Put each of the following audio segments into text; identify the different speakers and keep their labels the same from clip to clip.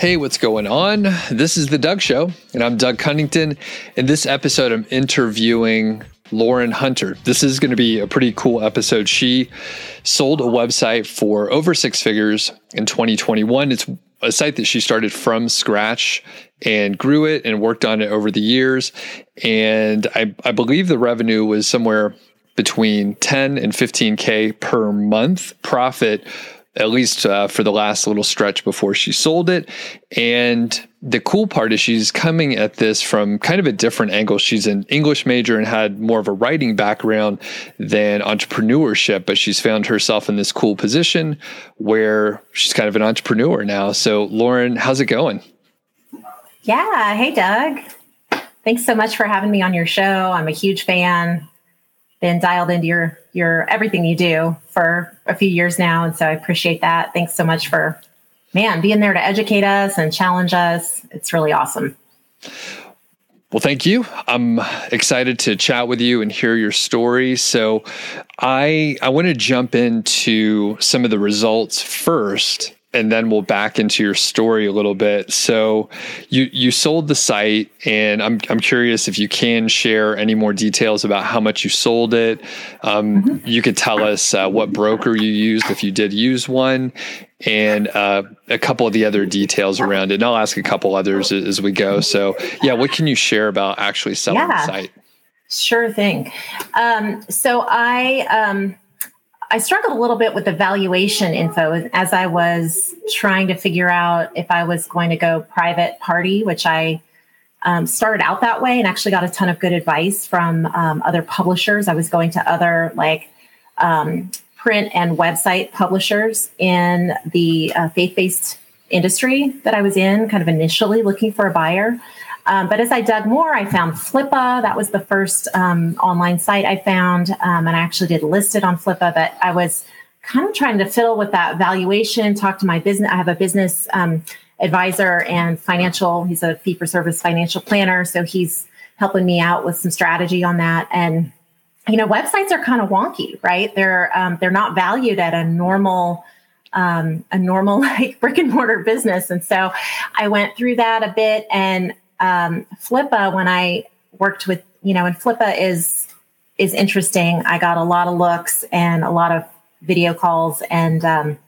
Speaker 1: Hey, what's going on? This is The Doug Show, and I'm Doug Cunnington. In this episode, I'm interviewing Lauren Hunter. This is going to be a pretty cool episode. She sold a website for over six figures in 2021. It's a site that she started from scratch and grew it and worked on it over the years. And I, I believe the revenue was somewhere between 10 and 15K per month profit at least uh, for the last little stretch before she sold it. And the cool part is she's coming at this from kind of a different angle. She's an English major and had more of a writing background than entrepreneurship, but she's found herself in this cool position where she's kind of an entrepreneur now. So, Lauren, how's it going?
Speaker 2: Yeah. Hey, Doug. Thanks so much for having me on your show. I'm a huge fan been dialed into your your everything you do for a few years now, and so I appreciate that. Thanks so much for man being there to educate us and challenge us. It's really awesome.
Speaker 1: Well, thank you. I'm excited to chat with you and hear your story. So, I I want to jump into some of the results first and then we'll back into your story a little bit. So you you sold the site, and I'm I'm curious if you can share any more details about how much you sold it. Um, mm-hmm. You could tell us uh, what broker you used if you did use one, and uh, a couple of the other details around it. And I'll ask a couple others as, as we go. So yeah, what can you share about actually selling yeah, the site?
Speaker 2: Sure thing. Um, so I. Um, I struggled a little bit with the valuation info as I was trying to figure out if I was going to go private party, which I um, started out that way and actually got a ton of good advice from um, other publishers. I was going to other like um, print and website publishers in the uh, faith based industry that I was in, kind of initially looking for a buyer. Um, but as I dug more, I found Flippa. That was the first um, online site I found. Um, and I actually did list it on Flippa, but I was kind of trying to fiddle with that valuation, talk to my business. I have a business um, advisor and financial, he's a fee for service financial planner. So he's helping me out with some strategy on that. And, you know, websites are kind of wonky, right? They're, um, they're not valued at a normal, um, a normal like brick and mortar business. And so I went through that a bit and um, Flippa, when I worked with, you know, and Flippa is is interesting. I got a lot of looks and a lot of video calls and um,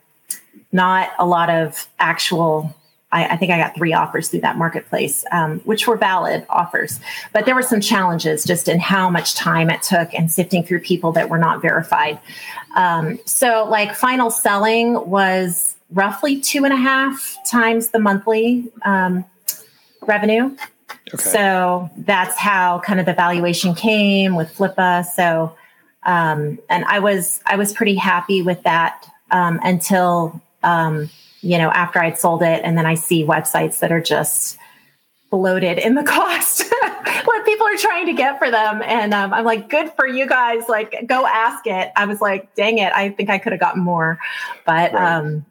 Speaker 2: not a lot of actual. I, I, think I got three offers through that marketplace, um, which were valid offers, but there were some challenges just in how much time it took and sifting through people that were not verified. Um, so, like, final selling was roughly two and a half times the monthly um, revenue. Okay. So that's how kind of the valuation came with Flippa. So, um, and I was I was pretty happy with that um, until um, you know after I'd sold it, and then I see websites that are just bloated in the cost what people are trying to get for them and um, i'm like good for you guys like go ask it i was like dang it i think i could have gotten more but right. um,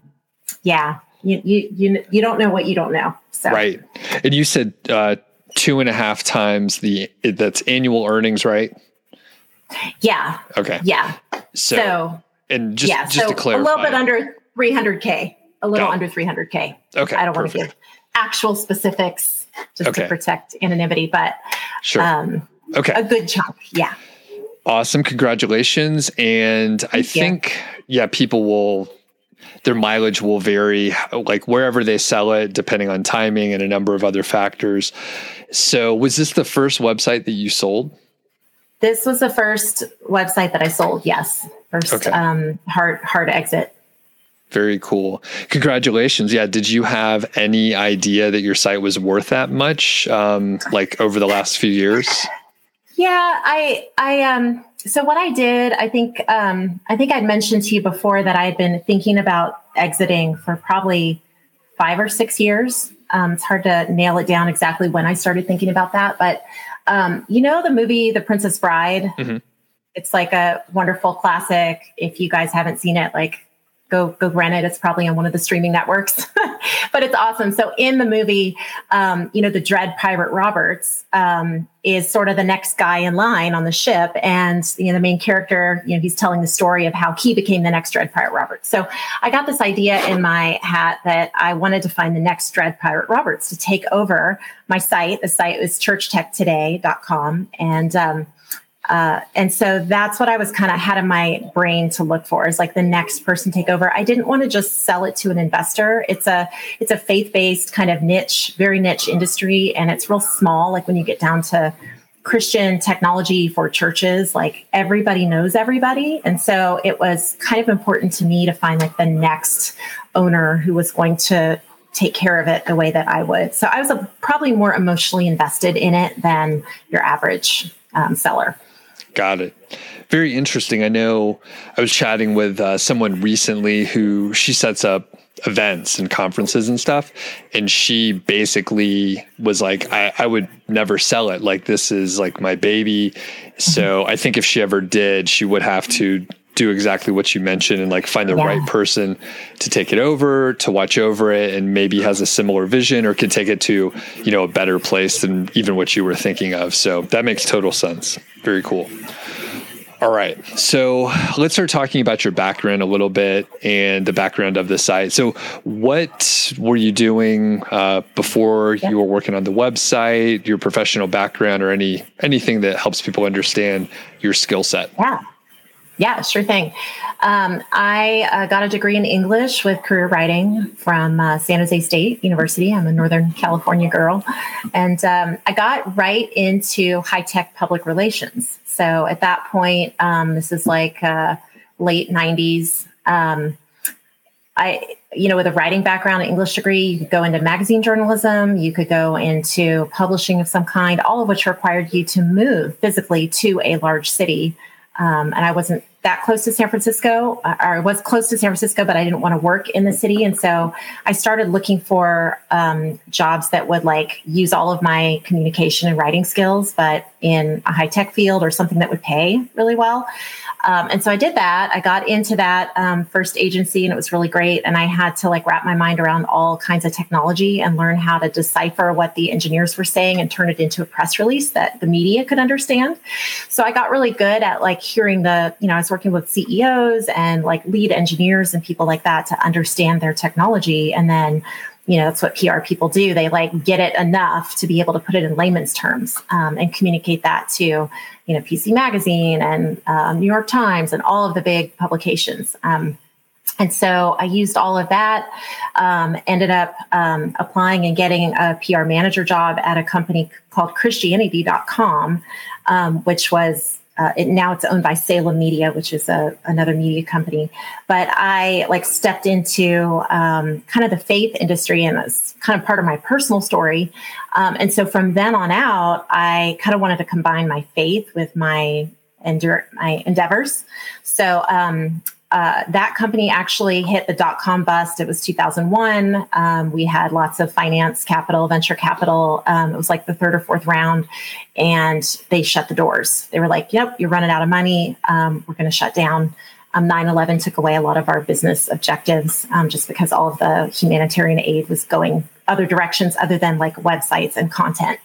Speaker 2: yeah you, you you you don't know what you don't know. So.
Speaker 1: Right, and you said uh, two and a half times the that's annual earnings, right?
Speaker 2: Yeah.
Speaker 1: Okay.
Speaker 2: Yeah.
Speaker 1: So, so and just yeah, just so to clarify,
Speaker 2: a little bit under 300k, a little under 300k.
Speaker 1: Okay.
Speaker 2: I don't want to give actual specifics just okay. to protect anonymity, but
Speaker 1: sure. Um, okay.
Speaker 2: A good chunk. Yeah.
Speaker 1: Awesome. Congratulations. And Thank I think, yeah, people will their mileage will vary, like wherever they sell it, depending on timing and a number of other factors. So, was this the first website that you sold?
Speaker 2: This was the first website that I sold. Yes, first okay. um, hard hard exit.
Speaker 1: Very cool. Congratulations. Yeah. Did you have any idea that your site was worth that much, um, like over the last few years?
Speaker 2: Yeah, I I um so what I did, I think um I think I'd mentioned to you before that I had been thinking about exiting for probably five or six years. Um, it's hard to nail it down exactly when I started thinking about that, but um, you know the movie The Princess Bride. Mm-hmm. It's like a wonderful classic. If you guys haven't seen it, like go go rent it. It's probably on one of the streaming networks, but it's awesome. So in the movie, um, you know, the Dread Pirate Roberts um, is sort of the next guy in line on the ship, and you know, the main character, you know, he's telling the story of how he became the next Dread Pirate Roberts. So I got this idea in my hat that I wanted to find the next Dread Pirate Roberts to take over my site. The site is churchtechtoday.com, and um, uh, and so that's what I was kind of had in my brain to look for is like the next person take over. I didn't want to just sell it to an investor. It's a it's a faith based kind of niche, very niche industry, and it's real small. Like when you get down to Christian technology for churches, like everybody knows everybody, and so it was kind of important to me to find like the next owner who was going to take care of it the way that I would. So I was a, probably more emotionally invested in it than your average um, seller.
Speaker 1: Got it. Very interesting. I know I was chatting with uh, someone recently who she sets up events and conferences and stuff. And she basically was like, I, I would never sell it. Like, this is like my baby. So I think if she ever did, she would have to do exactly what you mentioned and like find the yeah. right person to take it over to watch over it and maybe has a similar vision or can take it to you know a better place than even what you were thinking of. So that makes total sense. Very cool. All right. So let's start talking about your background a little bit and the background of the site. So what were you doing uh, before yeah. you were working on the website your professional background or any anything that helps people understand your skill set?
Speaker 2: Yeah yeah, sure thing. Um, I uh, got a degree in English with career writing from uh, San Jose State University. I'm a Northern California girl. And um, I got right into high tech public relations. So at that point, um, this is like uh, late 90s. Um, I, you know, with a writing background, an English degree, you could go into magazine journalism, you could go into publishing of some kind, all of which required you to move physically to a large city. Um, and I wasn't that close to San Francisco, uh, or I was close to San Francisco, but I didn't want to work in the city. And so I started looking for um, jobs that would like use all of my communication and writing skills, but in a high tech field or something that would pay really well. Um, and so I did that. I got into that um, first agency and it was really great. And I had to like wrap my mind around all kinds of technology and learn how to decipher what the engineers were saying and turn it into a press release that the media could understand. So I got really good at like hearing the, you know, I was working with CEOs and like lead engineers and people like that to understand their technology. And then you know that's what pr people do they like get it enough to be able to put it in layman's terms um, and communicate that to you know pc magazine and um, new york times and all of the big publications um, and so I used all of that, um, ended up um, applying and getting a PR manager job at a company called Christianity.com, um, which was uh, it, now it's owned by Salem Media, which is a, another media company. But I like stepped into um, kind of the faith industry, and it's kind of part of my personal story. Um, and so from then on out, I kind of wanted to combine my faith with my endure my endeavors. So um, uh, that company actually hit the dot com bust. It was 2001. Um, we had lots of finance capital, venture capital. Um, it was like the third or fourth round, and they shut the doors. They were like, "Yep, you're running out of money. Um, we're going to shut down." Um, 9/11 took away a lot of our business objectives, um, just because all of the humanitarian aid was going other directions other than like websites and content,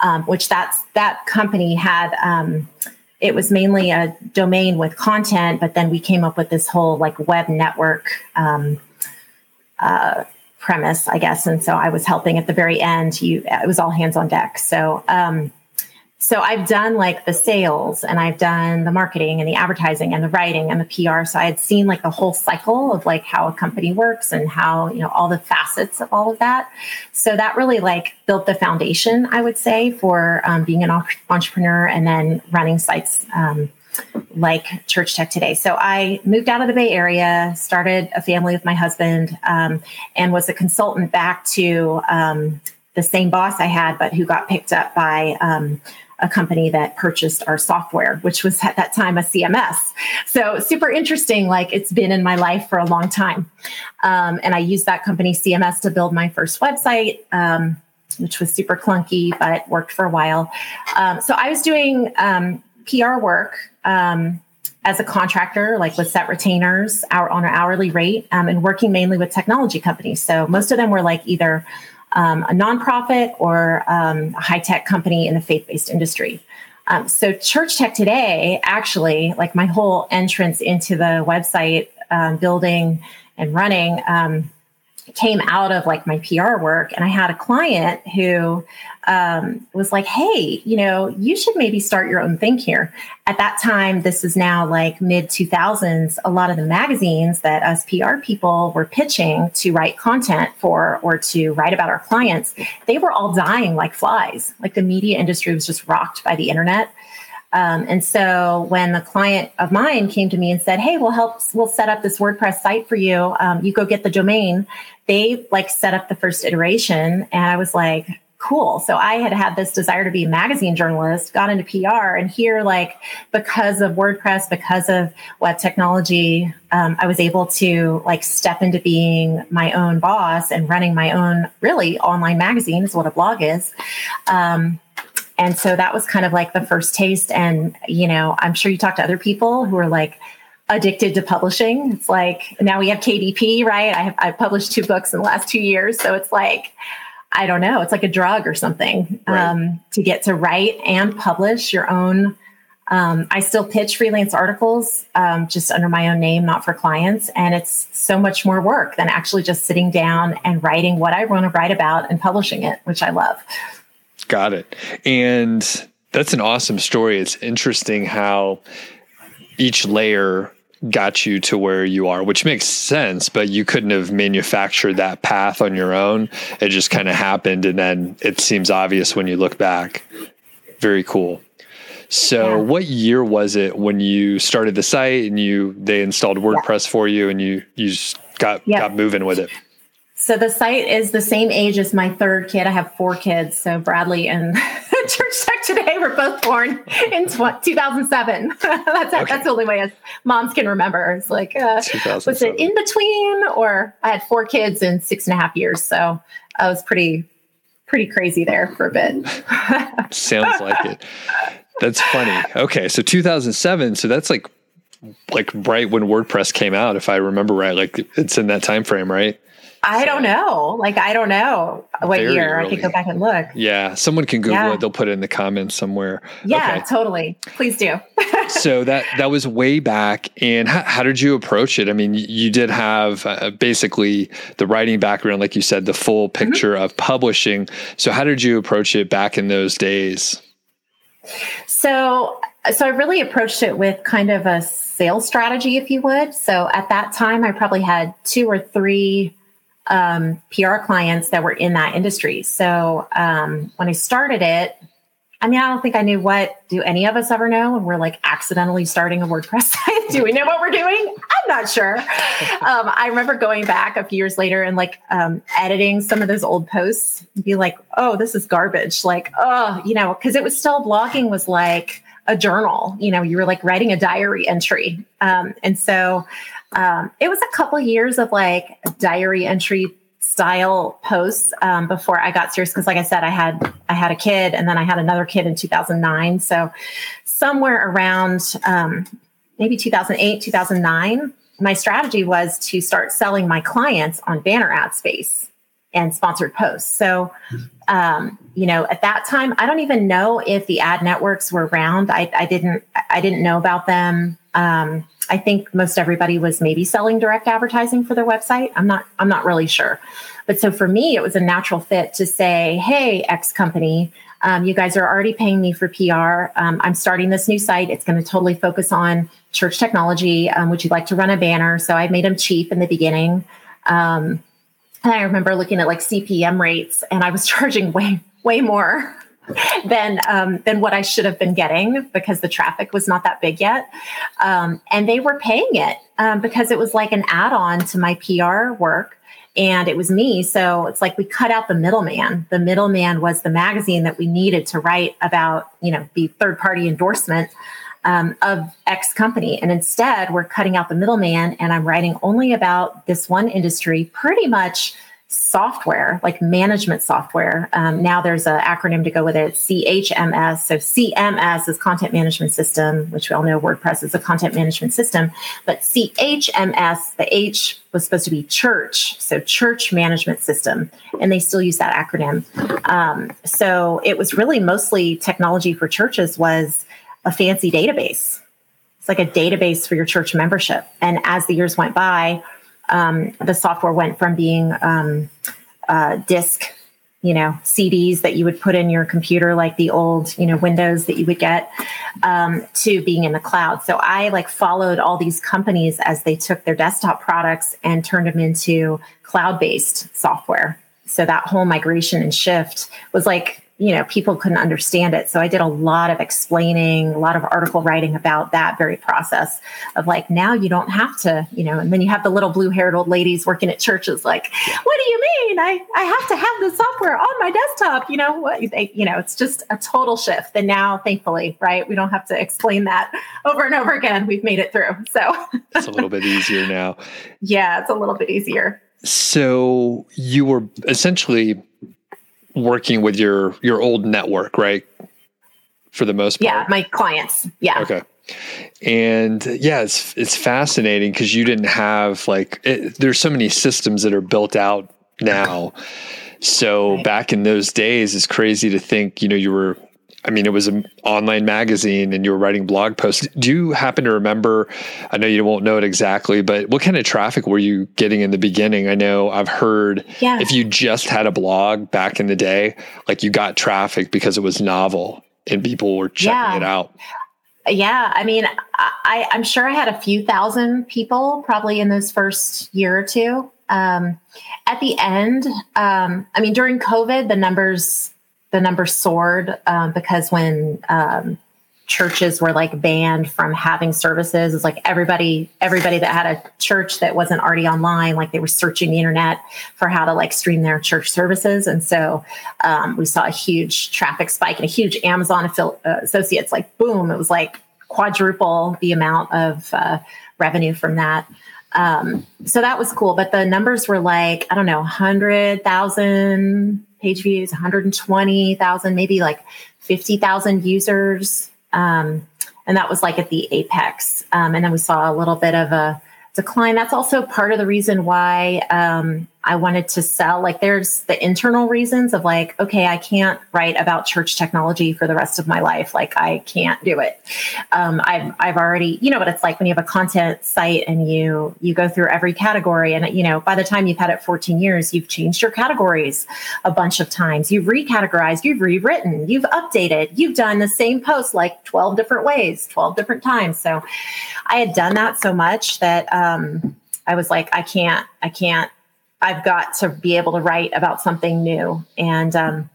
Speaker 2: um, which that's that company had it was mainly a domain with content, but then we came up with this whole like web network um, uh, premise, I guess. And so I was helping at the very end. You, it was all hands on deck. So um, so I've done like the sales and I've done the marketing and the advertising and the writing and the PR. So I had seen like the whole cycle of like how a company works and how, you know, all the facets of all of that. So that really like built the foundation, I would say, for um, being an entrepreneur and then running sites um, like Church Tech Today. So I moved out of the Bay Area, started a family with my husband, um, and was a consultant back to um, the same boss I had, but who got picked up by um, a company that purchased our software, which was at that time a CMS. So super interesting. Like it's been in my life for a long time. Um, and I used that company CMS to build my first website. Um, which was super clunky, but worked for a while. Um, so I was doing um, PR work um, as a contractor, like with set retainers our, on an hourly rate, um, and working mainly with technology companies. So most of them were like either um, a nonprofit or um, a high tech company in the faith based industry. Um, so Church Tech Today, actually, like my whole entrance into the website um, building and running um, came out of like my PR work. And I had a client who um, was like, hey, you know, you should maybe start your own thing here. At that time, this is now like mid 2000s, a lot of the magazines that us PR people were pitching to write content for or to write about our clients, they were all dying like flies. Like the media industry was just rocked by the internet. Um, and so when the client of mine came to me and said, "Hey, we'll help. We'll set up this WordPress site for you. Um, you go get the domain." They like set up the first iteration, and I was like, "Cool." So I had had this desire to be a magazine journalist, got into PR, and here, like because of WordPress, because of web technology, um, I was able to like step into being my own boss and running my own really online magazine is what a blog is. Um, and so that was kind of like the first taste. And, you know, I'm sure you talk to other people who are like addicted to publishing. It's like now we have KDP, right? I have I've published two books in the last two years. So it's like, I don't know, it's like a drug or something right. um, to get to write and publish your own. Um, I still pitch freelance articles um, just under my own name, not for clients. And it's so much more work than actually just sitting down and writing what I want to write about and publishing it, which I love.
Speaker 1: Got it. And that's an awesome story. It's interesting how each layer got you to where you are, which makes sense, but you couldn't have manufactured that path on your own. It just kind of happened. And then it seems obvious when you look back. Very cool. So, yeah. what year was it when you started the site and you they installed WordPress yeah. for you and you you got yeah. got moving with it?
Speaker 2: So the site is the same age as my third kid. I have four kids. So Bradley and Church Tech today were both born in 2007. that's okay. that's the only way as moms can remember. It's like, uh, was it in between or I had four kids in six and a half years. So I was pretty, pretty crazy there for a bit.
Speaker 1: Sounds like it. That's funny. Okay. So 2007. So that's like, like right when WordPress came out, if I remember right, like it's in that time frame, right?
Speaker 2: I so, don't know. Like I don't know what year. Early. I could go back and look.
Speaker 1: Yeah, someone can Google yeah. it. They'll put it in the comments somewhere.
Speaker 2: Yeah, okay. totally. Please do.
Speaker 1: so that that was way back. And how, how did you approach it? I mean, you did have uh, basically the writing background, like you said, the full mm-hmm. picture mm-hmm. of publishing. So how did you approach it back in those days?
Speaker 2: So so I really approached it with kind of a sales strategy, if you would. So at that time, I probably had two or three um, PR clients that were in that industry. So um, when I started it, I mean, I don't think I knew what do any of us ever know when we're like accidentally starting a WordPress site. do we know what we're doing? I'm not sure. Um, I remember going back a few years later and like um, editing some of those old posts and be like, oh, this is garbage. Like, oh, you know, because it was still blogging was like a journal. You know, you were like writing a diary entry. Um, and so um, it was a couple years of like diary entry style posts um, before I got serious because, like I said, I had I had a kid and then I had another kid in 2009. So somewhere around um, maybe 2008, 2009, my strategy was to start selling my clients on banner ad space and sponsored posts. So, um, you know, at that time, I don't even know if the ad networks were around. I, I didn't I didn't know about them. Um, I think most everybody was maybe selling direct advertising for their website. I'm not I'm not really sure. But so for me, it was a natural fit to say, hey, X company, um, you guys are already paying me for PR. Um, I'm starting this new site. It's going to totally focus on church technology. Um, would you like to run a banner? So I made them cheap in the beginning. Um, and I remember looking at like CPM rates, and I was charging way, way more than um, than what I should have been getting because the traffic was not that big yet, um, and they were paying it um, because it was like an add-on to my PR work, and it was me. So it's like we cut out the middleman. The middleman was the magazine that we needed to write about, you know, the third-party endorsement. Um, of X company. And instead, we're cutting out the middleman, and I'm writing only about this one industry, pretty much software, like management software. Um, now there's an acronym to go with it, CHMS. So CMS is content management system, which we all know WordPress is a content management system. But CHMS, the H was supposed to be church, so church management system, and they still use that acronym. Um, so it was really mostly technology for churches was a fancy database. It's like a database for your church membership. And as the years went by, um, the software went from being um, uh, disk, you know, CDs that you would put in your computer, like the old, you know, Windows that you would get, um, to being in the cloud. So I like followed all these companies as they took their desktop products and turned them into cloud based software. So that whole migration and shift was like you know people couldn't understand it. So i did a lot of explaining a lot of article writing about that very process of like now you don't have to you know and then you have the little blue haired old ladies working at churches like what do you mean? I i have to have the software on my desktop. You know what they, you know it's just a total shift. And now thankfully right we don't have to explain that over and over again. We've made it through. So
Speaker 1: it's a little bit easier now.
Speaker 2: Yeah it's a little bit easier.
Speaker 1: So you were essentially working with your your old network, right? For the most part.
Speaker 2: Yeah, my clients. Yeah.
Speaker 1: Okay. And yeah, it's it's fascinating because you didn't have like it, there's so many systems that are built out now. So right. back in those days, it's crazy to think, you know, you were I mean, it was an online magazine and you were writing blog posts. Do you happen to remember? I know you won't know it exactly, but what kind of traffic were you getting in the beginning? I know I've heard yeah. if you just had a blog back in the day, like you got traffic because it was novel and people were checking yeah. it out.
Speaker 2: Yeah. I mean, I, I'm sure I had a few thousand people probably in those first year or two. Um, at the end, um, I mean, during COVID, the numbers the number soared um, because when um, churches were like banned from having services, it's like everybody everybody that had a church that wasn't already online, like they were searching the internet for how to like stream their church services, and so um, we saw a huge traffic spike and a huge Amazon affil- uh, associates like boom, it was like quadruple the amount of uh, revenue from that. Um, so that was cool, but the numbers were like I don't know, hundred thousand page views, 120,000, maybe like 50,000 users. Um, and that was like at the apex. Um, and then we saw a little bit of a decline. That's also part of the reason why um, I wanted to sell. Like, there's the internal reasons of like, okay, I can't write about church technology for the rest of my life. Like, I can't do it. Um, I've I've already, you know, what it's like when you have a content site and you you go through every category, and you know, by the time you've had it 14 years, you've changed your categories a bunch of times. You've recategorized, you've rewritten, you've updated, you've done the same post like 12 different ways, 12 different times. So, I had done that so much that um, I was like, I can't, I can't I've got to be able to write about something new. And um,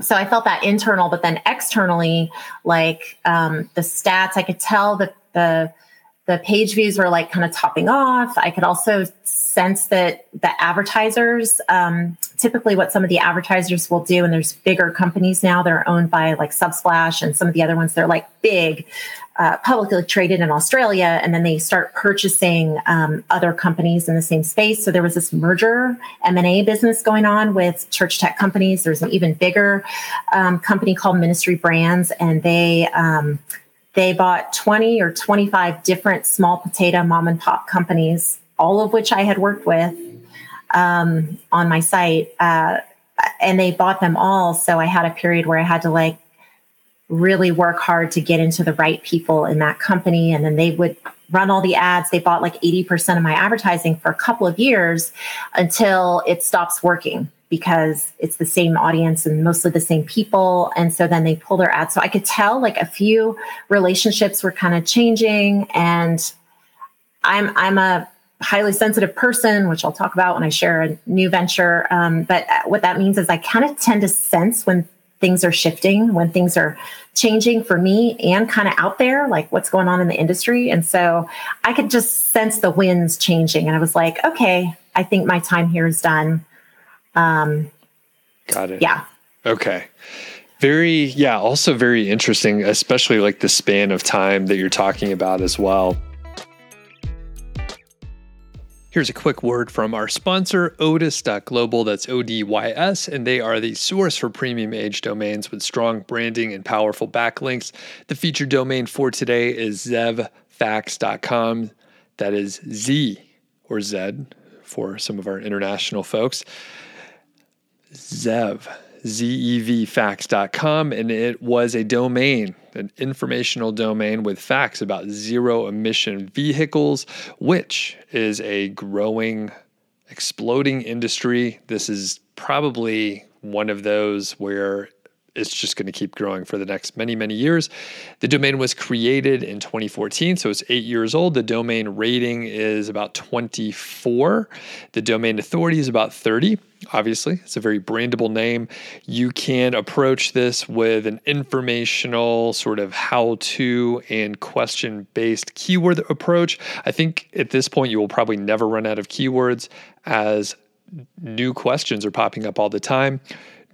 Speaker 2: so I felt that internal, but then externally, like um, the stats, I could tell that the the page views were like kind of topping off. I could also sense that the advertisers, um, typically what some of the advertisers will do, and there's bigger companies now that are owned by like Subsplash and some of the other ones, they're like big uh, publicly traded in Australia, and then they start purchasing um, other companies in the same space. So there was this merger M and A business going on with church tech companies. There's an even bigger um, company called Ministry Brands, and they um, they bought 20 or 25 different small potato mom and pop companies, all of which I had worked with um, on my site. Uh, and they bought them all. So I had a period where I had to like really work hard to get into the right people in that company. And then they would run all the ads. They bought like 80% of my advertising for a couple of years until it stops working because it's the same audience and mostly the same people. And so then they pull their ads. So I could tell like a few relationships were kind of changing. And I'm I'm a highly sensitive person, which I'll talk about when I share a new venture. Um, but what that means is I kind of tend to sense when things are shifting, when things are changing for me and kind of out there, like what's going on in the industry. And so I could just sense the winds changing. And I was like, okay, I think my time here is done. Um,
Speaker 1: Got it.
Speaker 2: Yeah.
Speaker 1: Okay. Very, yeah, also very interesting, especially like the span of time that you're talking about as well. Here's a quick word from our sponsor, Odys.global. That's O D Y S, and they are the source for premium age domains with strong branding and powerful backlinks. The featured domain for today is zevfacts.com. That is Z or Z for some of our international folks. Zev, zevfacts.com, and it was a domain, an informational domain with facts about zero emission vehicles, which is a growing, exploding industry. This is probably one of those where it's just going to keep growing for the next many, many years. The domain was created in 2014, so it's eight years old. The domain rating is about 24. The domain authority is about 30. Obviously, it's a very brandable name. You can approach this with an informational, sort of how to and question based keyword approach. I think at this point, you will probably never run out of keywords as new questions are popping up all the time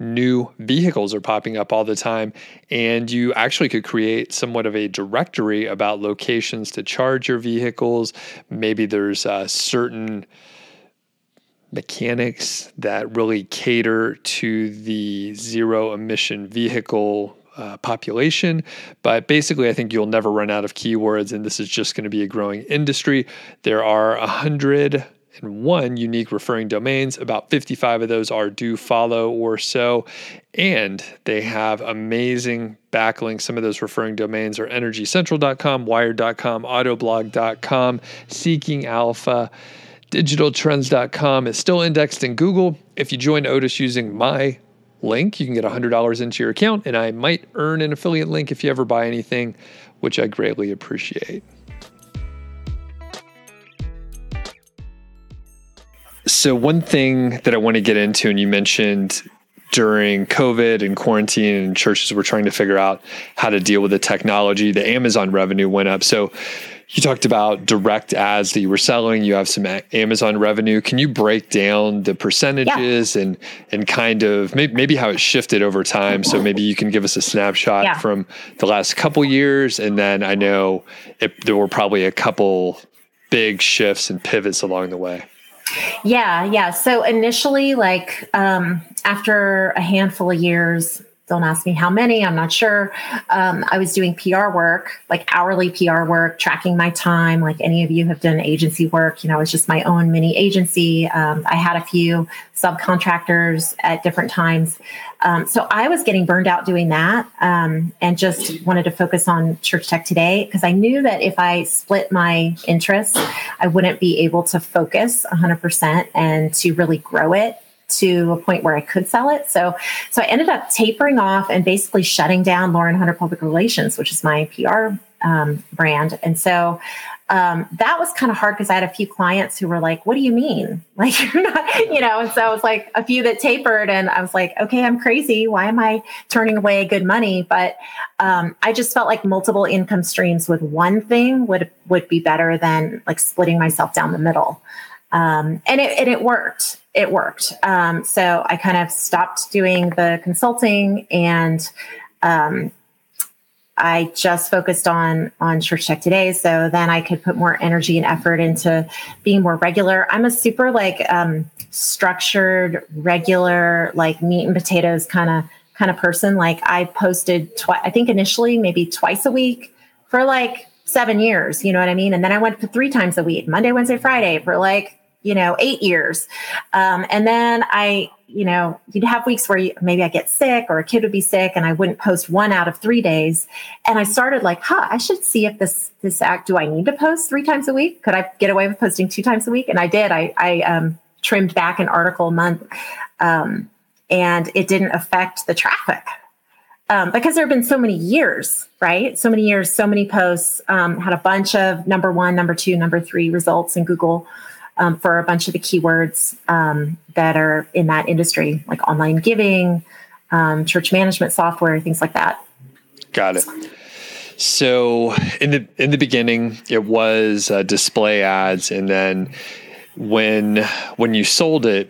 Speaker 1: new vehicles are popping up all the time. And you actually could create somewhat of a directory about locations to charge your vehicles. Maybe there's uh, certain mechanics that really cater to the zero emission vehicle uh, population. But basically, I think you'll never run out of keywords, and this is just going to be a growing industry. There are a hundred and one unique referring domains. About 55 of those are do follow or so. And they have amazing backlinks. Some of those referring domains are energycentral.com, wired.com, autoblog.com, seeking alpha. Digitaltrends.com is still indexed in Google. If you join Odys using my link, you can get $100 into your account, and I might earn an affiliate link if you ever buy anything, which I greatly appreciate. So, one thing that I want to get into, and you mentioned during COVID and quarantine, and churches were trying to figure out how to deal with the technology, the Amazon revenue went up. So, you talked about direct ads that you were selling. You have some Amazon revenue. Can you break down the percentages yeah. and and kind of maybe, maybe how it shifted over time? So maybe you can give us a snapshot yeah. from the last couple years, and then I know it, there were probably a couple big shifts and pivots along the way.
Speaker 2: Yeah, yeah. So initially, like um, after a handful of years, don't ask me how many, I'm not sure. Um, I was doing PR work, like hourly PR work, tracking my time, like any of you have done agency work. You know, it was just my own mini agency. Um, I had a few subcontractors at different times. Um, so I was getting burned out doing that um, and just wanted to focus on Church Tech today because I knew that if I split my interests, I wouldn't be able to focus 100% and to really grow it to a point where I could sell it. So, so I ended up tapering off and basically shutting down Lauren Hunter Public Relations, which is my PR um, brand. And so um, that was kind of hard because I had a few clients who were like, "What do you mean? Like you're not, you know?" And so it was like a few that tapered, and I was like, "Okay, I'm crazy. Why am I turning away good money?" But um, I just felt like multiple income streams with one thing would would be better than like splitting myself down the middle. Um, and it and it worked. It worked. Um, so I kind of stopped doing the consulting and um, I just focused on on Church Tech today, so then I could put more energy and effort into being more regular. I'm a super like um, structured, regular, like meat and potatoes kind of kind of person. Like I posted twice, I think initially maybe twice a week for like seven years. You know what I mean? And then I went to three times a week, Monday, Wednesday, Friday for like you know eight years, um, and then I you know, you'd have weeks where you, maybe I get sick or a kid would be sick and I wouldn't post one out of three days. And I started like, huh, I should see if this, this act, do I need to post three times a week? Could I get away with posting two times a week? And I did, I, I, um, trimmed back an article a month. Um, and it didn't affect the traffic. Um, because there have been so many years, right? So many years, so many posts, um, had a bunch of number one, number two, number three results in Google um, for a bunch of the keywords um, that are in that industry, like online giving, um, church management software, things like that.
Speaker 1: Got it. So in the in the beginning, it was uh, display ads, and then when when you sold it,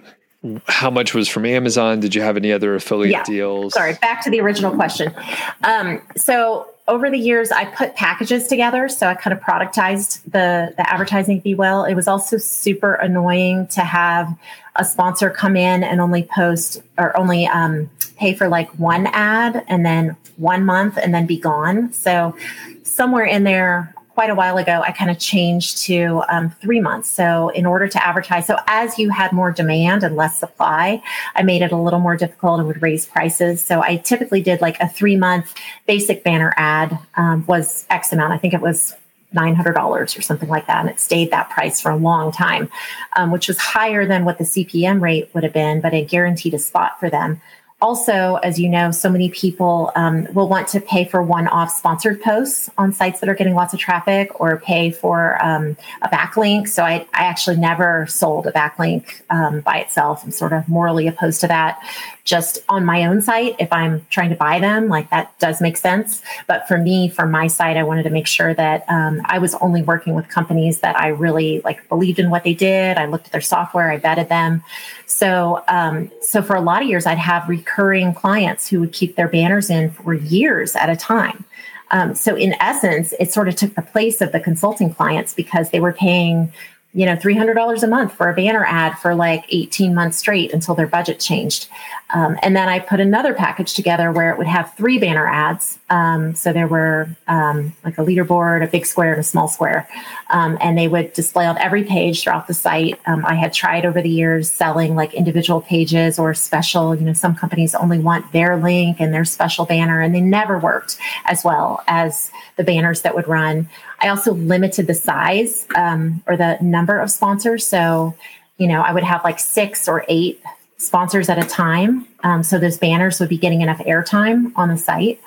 Speaker 1: how much was from Amazon? Did you have any other affiliate yeah. deals?
Speaker 2: Sorry, back to the original question. Um, so over the years, I put packages together. So I kind of productized the, the advertising, if well. It was also super annoying to have a sponsor come in and only post or only um, pay for like one ad and then one month and then be gone. So somewhere in there, quite a while ago, I kind of changed to um, three months. So, in order to advertise, so as you had more demand and less supply, I made it a little more difficult and would raise prices. So, I typically did like a three month basic banner ad um, was X amount. I think it was $900 or something like that. And it stayed that price for a long time, um, which was higher than what the CPM rate would have been, but it guaranteed a spot for them also, as you know, so many people um, will want to pay for one off sponsored posts on sites that are getting lots of traffic or pay for um, a backlink. So I, I, actually never sold a backlink um, by itself. I'm sort of morally opposed to that. Just on my own site, if I'm trying to buy them, like that does make sense. But for me, for my site, I wanted to make sure that um, I was only working with companies that I really like believed in what they did. I looked at their software, I vetted them. So, um, so for a lot of years, I'd have recurring clients who would keep their banners in for years at a time. Um, so, in essence, it sort of took the place of the consulting clients because they were paying you know, $300 a month for a banner ad for like 18 months straight until their budget changed. Um, and then I put another package together where it would have three banner ads. Um, so there were um, like a leaderboard, a big square, and a small square. Um, and they would display on every page throughout the site. Um, I had tried over the years selling like individual pages or special, you know, some companies only want their link and their special banner, and they never worked as well as the banners that would run. I also limited the size um, or the number of sponsors. So, you know, I would have like six or eight sponsors at a time. Um, so those banners would be getting enough airtime on the site.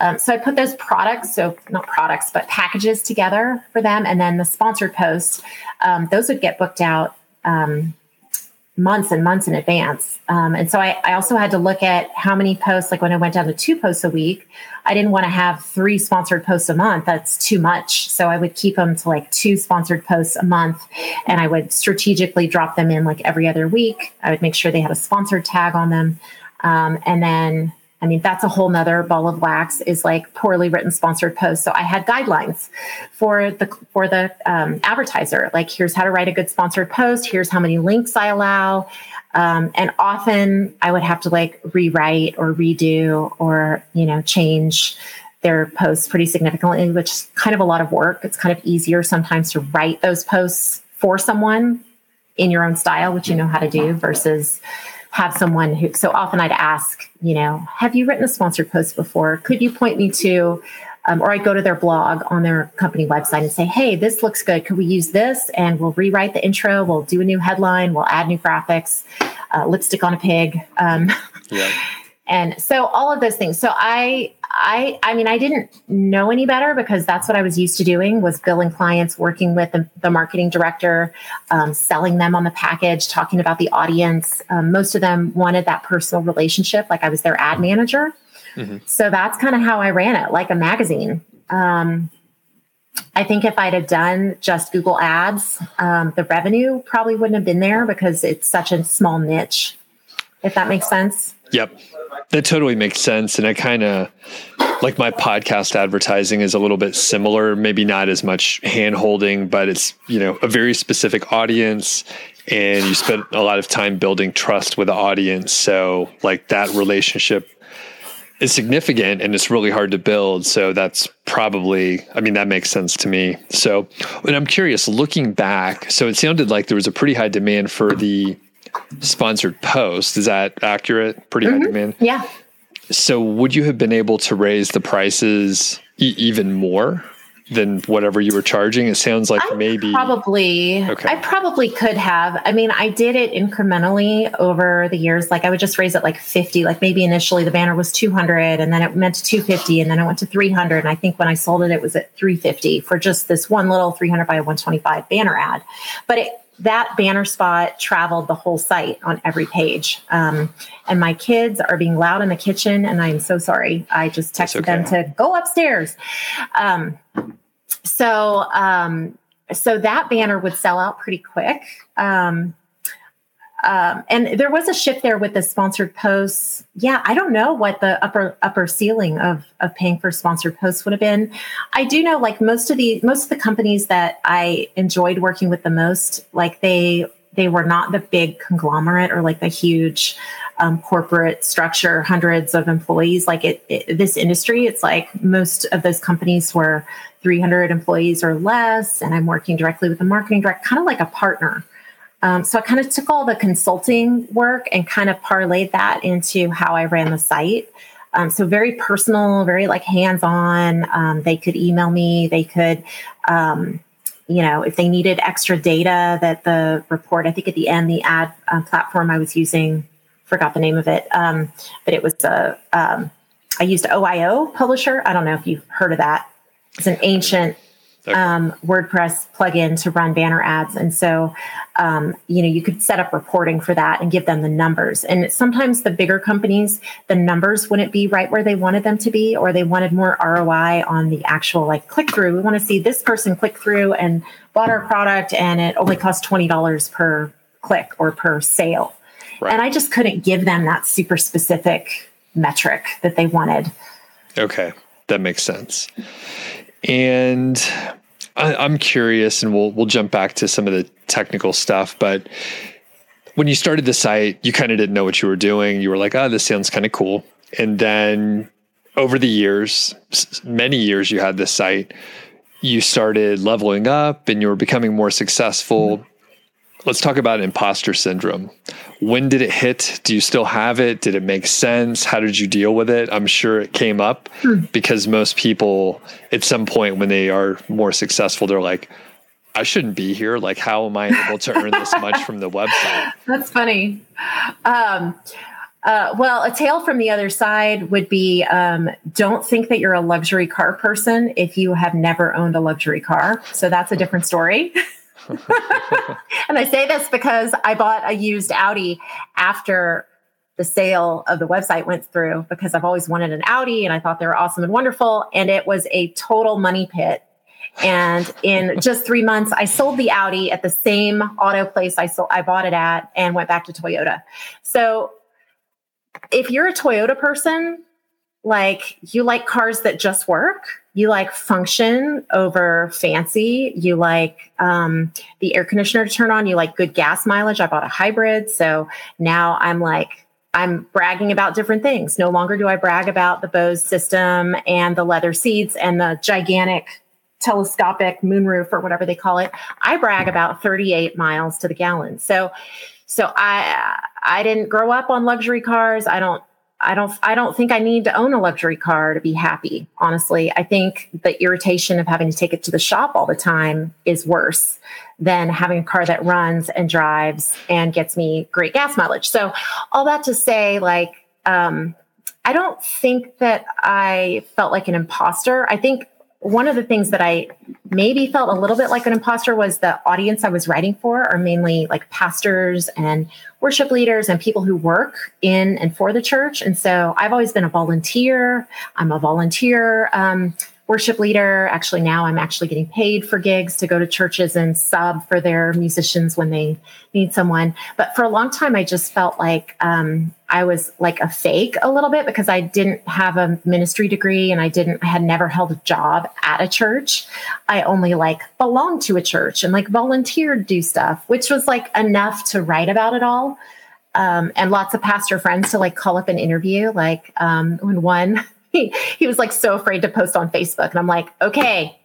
Speaker 2: Um, so I put those products, so not products, but packages together for them. And then the sponsored posts, um, those would get booked out um, months and months in advance. Um, and so I, I, also had to look at how many posts, like when I went down to two posts a week, I didn't want to have three sponsored posts a month. That's too much. So I would keep them to like two sponsored posts a month and I would strategically drop them in like every other week. I would make sure they had a sponsored tag on them. Um, and then I mean, that's a whole nother ball of wax is like poorly written sponsored posts. So I had guidelines for the for the um, advertiser. Like, here's how to write a good sponsored post. Here's how many links I allow. Um, and often I would have to like rewrite or redo or you know change their posts pretty significantly, which is kind of a lot of work. It's kind of easier sometimes to write those posts for someone in your own style, which you know how to do, versus have someone who so often I'd ask, you know, have you written a sponsored post before? Could you point me to um, or I go to their blog on their company website and say, hey, this looks good. Could we use this? And we'll rewrite the intro. We'll do a new headline. We'll add new graphics, uh, lipstick on a pig. Um, yeah. And so all of those things. So I, I, I mean, I didn't know any better because that's what I was used to doing was billing clients, working with the, the marketing director, um, selling them on the package, talking about the audience. Um, most of them wanted that personal relationship, like I was their ad manager. Mm-hmm. So that's kind of how I ran it, like a magazine. Um, I think if I'd have done just Google Ads, um, the revenue probably wouldn't have been there because it's such a small niche. If that makes sense.
Speaker 1: Yep. That totally makes sense. And I kind of like my podcast advertising is a little bit similar, maybe not as much hand holding, but it's, you know, a very specific audience and you spend a lot of time building trust with the audience. So like that relationship is significant and it's really hard to build. So that's probably, I mean, that makes sense to me. So, and I'm curious looking back, so it sounded like there was a pretty high demand for the sponsored post. Is that accurate? Pretty mm-hmm. high demand.
Speaker 2: Yeah.
Speaker 1: So would you have been able to raise the prices e- even more than whatever you were charging? It sounds like
Speaker 2: I
Speaker 1: maybe
Speaker 2: probably okay. I probably could have. I mean, I did it incrementally over the years. Like I would just raise it like 50. Like maybe initially the banner was 200 and then it went to 250 and then it went to 300 and I think when I sold it it was at 350 for just this one little 300 by 125 banner ad. But it that banner spot traveled the whole site on every page. Um, and my kids are being loud in the kitchen, and I'm so sorry. I just texted okay. them to go upstairs. Um, so, um, so that banner would sell out pretty quick. Um, um, and there was a shift there with the sponsored posts. Yeah, I don't know what the upper upper ceiling of of paying for sponsored posts would have been. I do know like most of the most of the companies that I enjoyed working with the most, like they they were not the big conglomerate or like the huge um, corporate structure, hundreds of employees. Like it, it, this industry, it's like most of those companies were 300 employees or less, and I'm working directly with the marketing director, kind of like a partner. Um, so I kind of took all the consulting work and kind of parlayed that into how I ran the site. Um, so very personal, very like hands-on. Um, they could email me. They could, um, you know, if they needed extra data that the report. I think at the end, the ad uh, platform I was using, forgot the name of it, um, but it was a. Um, I used OIO publisher. I don't know if you've heard of that. It's an ancient um, WordPress plugin to run banner ads. And so, um, you know, you could set up reporting for that and give them the numbers. And sometimes the bigger companies, the numbers wouldn't be right where they wanted them to be, or they wanted more ROI on the actual like click through. We want to see this person click through and bought our product and it only cost $20 per click or per sale. Right. And I just couldn't give them that super specific metric that they wanted.
Speaker 1: Okay. That makes sense. And I, am curious, and we'll we'll jump back to some of the technical stuff. But when you started the site, you kind of didn't know what you were doing. You were like, "Oh, this sounds kind of cool." And then over the years, many years, you had this site. You started leveling up, and you were becoming more successful. Mm-hmm let's talk about imposter syndrome. When did it hit? Do you still have it? Did it make sense? How did you deal with it? I'm sure it came up hmm. because most people, at some point when they are more successful, they're like, I shouldn't be here. Like, how am I able to earn this much from the website?
Speaker 2: That's funny. Um, uh, well, a tale from the other side would be um, don't think that you're a luxury car person if you have never owned a luxury car. So that's a different story. and I say this because I bought a used Audi after the sale of the website went through because I've always wanted an Audi and I thought they were awesome and wonderful. And it was a total money pit. And in just three months, I sold the Audi at the same auto place I sold, I bought it at and went back to Toyota. So if you're a Toyota person, like you like cars that just work, you like function over fancy. You like um, the air conditioner to turn on. You like good gas mileage. I bought a hybrid. So now i'm like i'm bragging about different things. No longer do i brag about the bose system and the leather seats and the gigantic telescopic moonroof or whatever they call it. I brag about 38 miles to the gallon. So so i i didn't grow up on luxury cars. I don't I don't I don't think I need to own a luxury car to be happy. Honestly, I think the irritation of having to take it to the shop all the time is worse than having a car that runs and drives and gets me great gas mileage. So, all that to say like um, I don't think that I felt like an imposter. I think one of the things that I maybe felt a little bit like an imposter was the audience I was writing for are mainly like pastors and worship leaders and people who work in and for the church. And so I've always been a volunteer. I'm a volunteer um, worship leader. Actually, now I'm actually getting paid for gigs to go to churches and sub for their musicians when they need someone. But for a long time, I just felt like um, I was like a fake a little bit because I didn't have a ministry degree and I didn't, I had never held a job at a church. I only like belonged to a church and like volunteered do stuff, which was like enough to write about it all. Um, and lots of pastor friends to like call up an interview. Like um, when one he, he was like so afraid to post on Facebook. And I'm like, okay,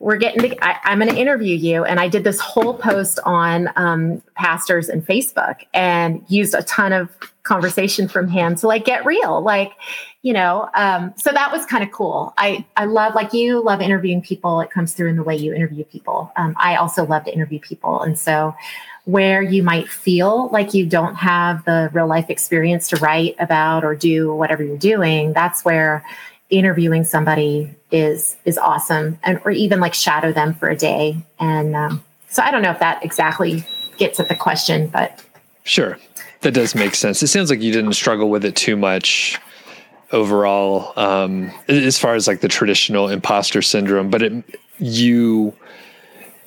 Speaker 2: we're getting to, I, am going to interview you. And I did this whole post on um, pastors and Facebook and used a ton of conversation from him to like get real. Like, you know, um, so that was kind of cool. I, I love, like you love interviewing people. It comes through in the way you interview people. Um, I also love to interview people. And so where you might feel like you don't have the real life experience to write about or do whatever you're doing, that's where interviewing somebody is is awesome, and or even like shadow them for a day. And um, so I don't know if that exactly gets at the question, but
Speaker 1: sure, that does make sense. It sounds like you didn't struggle with it too much overall, um, as far as like the traditional imposter syndrome, but it you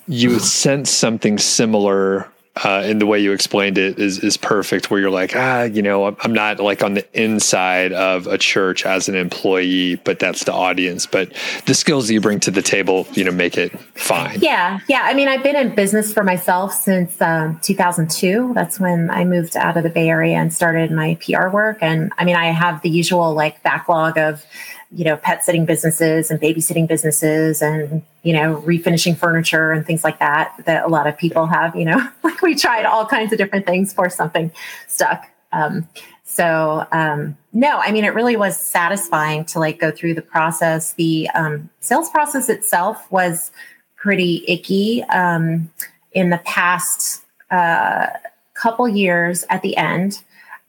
Speaker 1: you sense something similar uh, and the way you explained it is is perfect. Where you're like, ah, you know, I'm not like on the inside of a church as an employee, but that's the audience. But the skills that you bring to the table, you know, make it fine.
Speaker 2: Yeah, yeah. I mean, I've been in business for myself since um, 2002. That's when I moved out of the Bay Area and started my PR work. And I mean, I have the usual like backlog of you know, pet sitting businesses and babysitting businesses and, you know, refinishing furniture and things like that, that a lot of people have, you know, like we tried all kinds of different things for something stuck. Um, so, um, no, I mean, it really was satisfying to like go through the process. The um, sales process itself was pretty icky. Um, in the past uh, couple years at the end,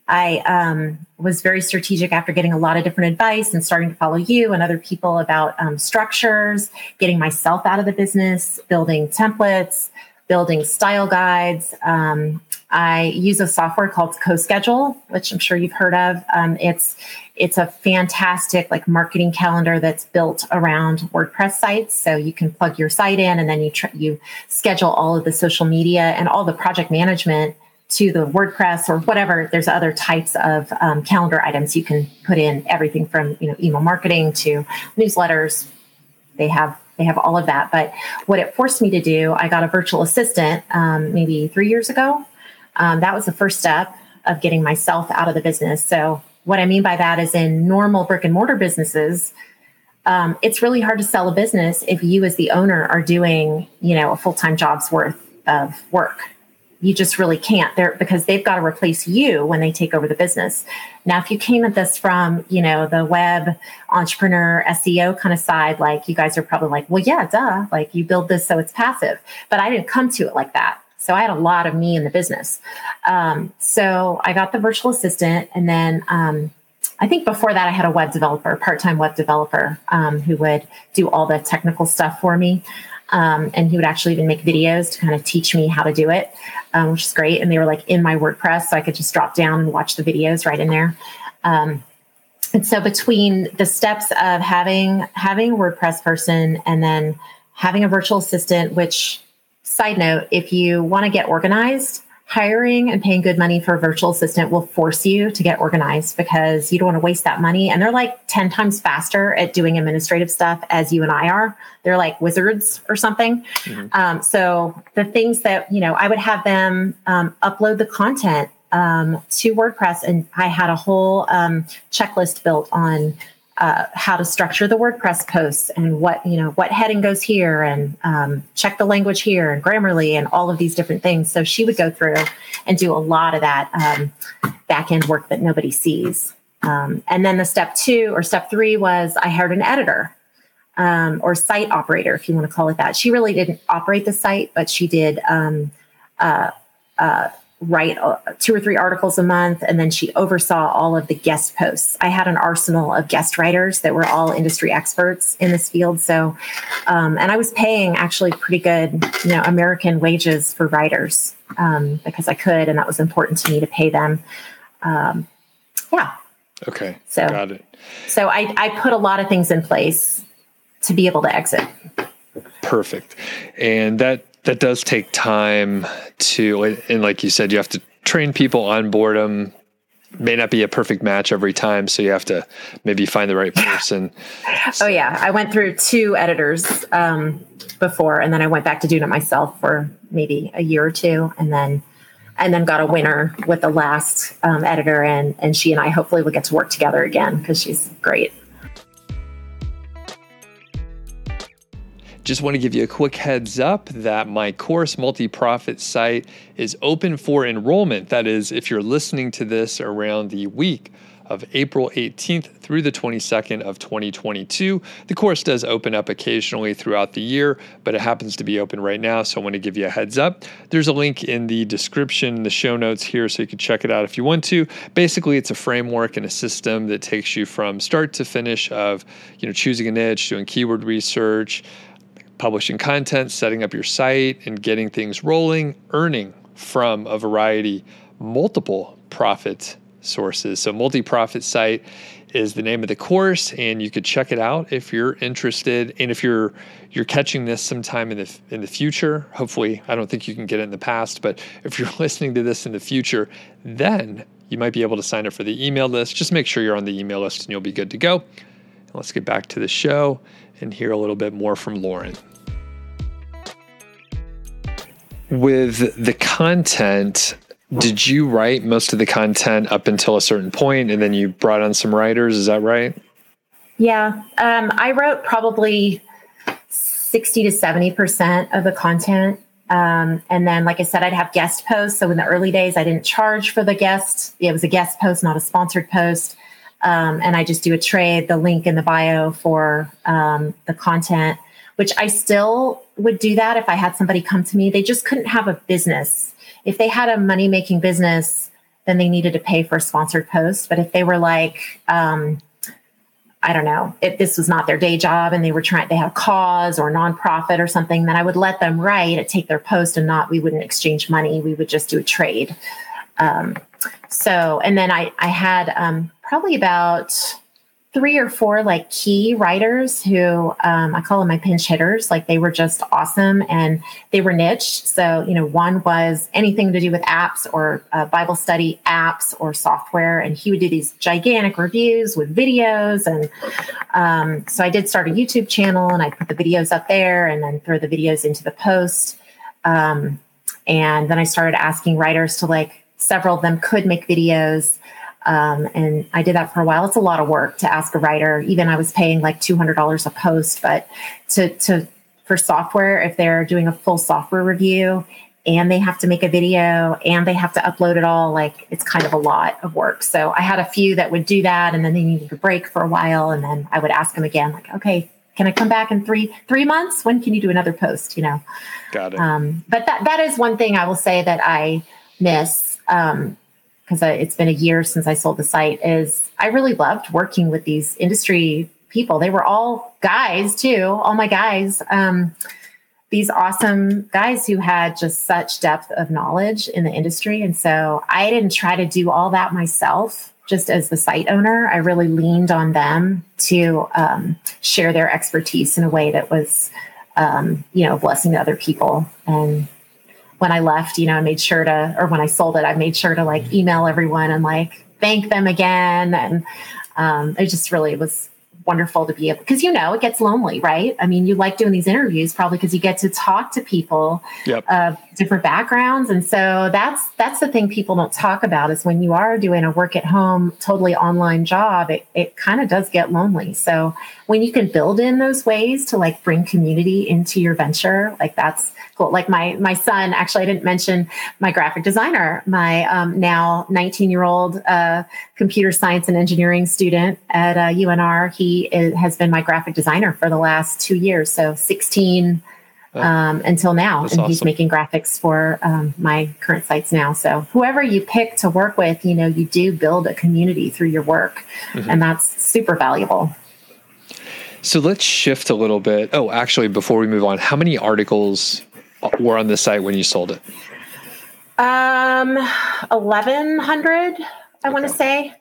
Speaker 2: I um, was very strategic after getting a lot of different advice and starting to follow you and other people about um, structures, getting myself out of the business, building templates, building style guides. Um, I use a software called CoSchedule, which I'm sure you've heard of. Um, it's it's a fantastic like marketing calendar that's built around WordPress sites. So you can plug your site in, and then you tr- you schedule all of the social media and all the project management to the WordPress or whatever. There's other types of um, calendar items you can put in. Everything from you know email marketing to newsletters. They have they have all of that. But what it forced me to do, I got a virtual assistant um, maybe three years ago. Um, that was the first step of getting myself out of the business. So what I mean by that is in normal brick and mortar businesses. Um, it's really hard to sell a business if you as the owner are doing you know a full-time job's worth of work you just really can't. There because they've got to replace you when they take over the business. Now if you came at this from you know the web entrepreneur seo kind of side like you guys are probably like well yeah duh like you build this so it's passive. But i didn't come to it like that. So i had a lot of me in the business. Um, so i got the virtual assistant and then um, I think before that, I had a web developer, part time web developer, um, who would do all the technical stuff for me. Um, and he would actually even make videos to kind of teach me how to do it, um, which is great. And they were like in my WordPress, so I could just drop down and watch the videos right in there. Um, and so between the steps of having having a WordPress person and then having a virtual assistant, which side note, if you want to get organized, hiring and paying good money for a virtual assistant will force you to get organized because you don't want to waste that money. And they're like 10 times faster at doing administrative stuff as you and I are. They're like wizards or something. Mm-hmm. Um, so the things that, you know, I would have them um, upload the content um, to WordPress. And I had a whole um, checklist built on uh, how to structure the WordPress posts and what you know what heading goes here and um, check the language here and Grammarly and all of these different things. So she would go through and do a lot of that um, back end work that nobody sees. Um, and then the step two or step three was I hired an editor um, or site operator, if you want to call it that. She really didn't operate the site, but she did. Um, uh, uh, write uh, two or three articles a month and then she oversaw all of the guest posts. I had an arsenal of guest writers that were all industry experts in this field. So um, and i was paying actually pretty good you know american wages for writers um, because i could and that was important to me to pay them. Um, yeah.
Speaker 1: Okay. So got it.
Speaker 2: so I, I put a lot of things in place to be able to exit.
Speaker 1: Perfect. And that that does take time to and like you said you have to train people onboard them may not be a perfect match every time so you have to maybe find the right person.
Speaker 2: Oh yeah. I went through two editors um, before and then i went back to doing it myself for maybe a year or two and then and then got a winner with the last um, editor and and she and i hopefully will get to work together again because she's great
Speaker 1: Just want to give you a quick heads up that my course multi profit site is open for enrollment. That is, if you're listening to this around the week of April 18th through the 22nd of 2022. The course does open up occasionally throughout the year, but it happens to be open right now, so I want to give you a heads up. There's a link in the description, the show notes here, so you can check it out if you want to. Basically, it's a framework and a system that takes you from start to finish of, you know, choosing a niche, doing keyword research, publishing content, setting up your site, and getting things rolling, earning from a variety, multiple profit sources. So, multi profit site is the name of the course, and you could check it out if you're interested. And if you're you're catching this sometime in the in the future, hopefully, I don't think you can get it in the past, but if you're listening to this in the future, then you might be able to sign up for the email list. Just make sure you're on the email list, and you'll be good to go. Let's get back to the show and hear a little bit more from Lauren. With the content, did you write most of the content up until a certain point and then you brought on some writers? Is that right?
Speaker 2: Yeah. Um, I wrote probably 60 to 70% of the content. Um, and then, like I said, I'd have guest posts. So in the early days, I didn't charge for the guest. It was a guest post, not a sponsored post. Um, and I just do a trade, the link in the bio for um, the content, which I still would do that if I had somebody come to me. They just couldn't have a business. If they had a money making business, then they needed to pay for a sponsored post. But if they were like, um, I don't know, if this was not their day job and they were trying, they had a cause or nonprofit or something, then I would let them write and take their post and not, we wouldn't exchange money. We would just do a trade. Um, so, and then I, I had um, probably about three or four like key writers who um, I call them my pinch hitters. Like they were just awesome and they were niche. So, you know, one was anything to do with apps or uh, Bible study apps or software. And he would do these gigantic reviews with videos. And um, so I did start a YouTube channel and I put the videos up there and then throw the videos into the post. Um, and then I started asking writers to like, several of them could make videos. Um, and I did that for a while. It's a lot of work to ask a writer. Even I was paying like two hundred dollars a post, but to to for software, if they're doing a full software review and they have to make a video and they have to upload it all, like it's kind of a lot of work. So I had a few that would do that, and then they needed a break for a while, and then I would ask them again, like, okay, can I come back in three three months? When can you do another post? You know.
Speaker 1: Got it.
Speaker 2: Um, but that that is one thing I will say that I miss. Um, because it's been a year since I sold the site, is I really loved working with these industry people. They were all guys too, all my guys. Um, these awesome guys who had just such depth of knowledge in the industry. And so I didn't try to do all that myself. Just as the site owner, I really leaned on them to um, share their expertise in a way that was, um, you know, blessing to other people. And when I left, you know, I made sure to, or when I sold it, I made sure to like email everyone and like thank them again. And um, it just really was wonderful to be able because you know it gets lonely right i mean you like doing these interviews probably because you get to talk to people
Speaker 1: yep.
Speaker 2: of different backgrounds and so that's that's the thing people don't talk about is when you are doing a work at home totally online job it, it kind of does get lonely so when you can build in those ways to like bring community into your venture like that's cool like my my son actually i didn't mention my graphic designer my um, now 19 year old uh, computer science and engineering student at uh, unr he is, has been my graphic designer for the last two years so 16 um, until now. That's and he's making graphics for um, my current sites now. So whoever you pick to work with, you know, you do build a community through your work, mm-hmm. and that's super valuable.
Speaker 1: So let's shift a little bit. Oh, actually, before we move on, how many articles were on the site when you sold it?
Speaker 2: Um, eleven hundred. I okay. want to say.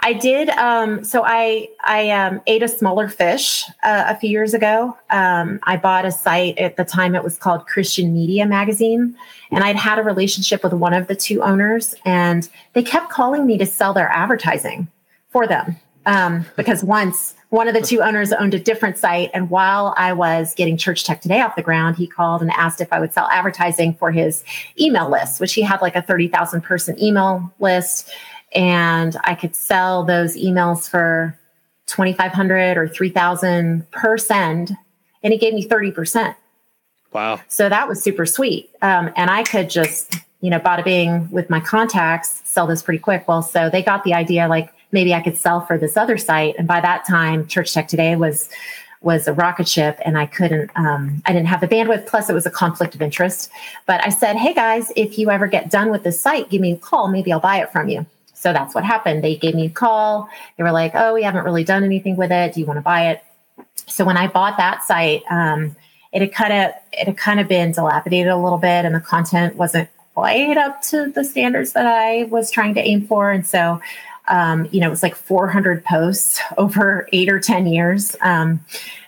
Speaker 2: I did. Um, so I I um, ate a smaller fish uh, a few years ago. Um, I bought a site at the time. It was called Christian Media Magazine, and I'd had a relationship with one of the two owners, and they kept calling me to sell their advertising for them um, because once one of the two owners owned a different site, and while I was getting Church Tech Today off the ground, he called and asked if I would sell advertising for his email list, which he had like a thirty thousand person email list and I could sell those emails for 2500 or 3000 per send and he gave me 30%.
Speaker 1: Wow.
Speaker 2: So that was super sweet. Um, and I could just, you know, bada bing with my contacts, sell this pretty quick. Well, so they got the idea like maybe I could sell for this other site. And by that time, Church Tech Today was was a rocket ship and I couldn't um, I didn't have the bandwidth plus it was a conflict of interest. But I said, "Hey guys, if you ever get done with this site, give me a call, maybe I'll buy it from you." So that's what happened. They gave me a call. They were like, "Oh, we haven't really done anything with it. Do you want to buy it?" So when I bought that site, um, it had kind of it had kind of been dilapidated a little bit, and the content wasn't quite up to the standards that I was trying to aim for. And so, um, you know, it was like 400 posts over eight or 10 years. Um,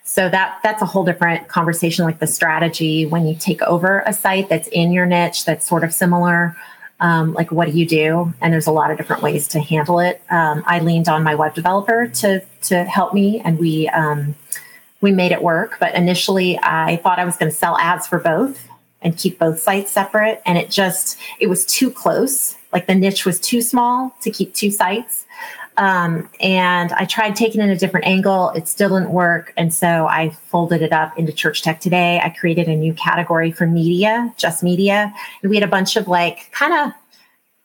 Speaker 2: so that that's a whole different conversation, like the strategy when you take over a site that's in your niche that's sort of similar. Um, like what do you do? And there's a lot of different ways to handle it. Um, I leaned on my web developer to to help me, and we um, we made it work. But initially, I thought I was going to sell ads for both and keep both sites separate, and it just it was too close. Like the niche was too small to keep two sites. Um, and I tried taking it a different angle. It still didn't work. And so I folded it up into Church Tech Today. I created a new category for media, just media. And we had a bunch of like kind of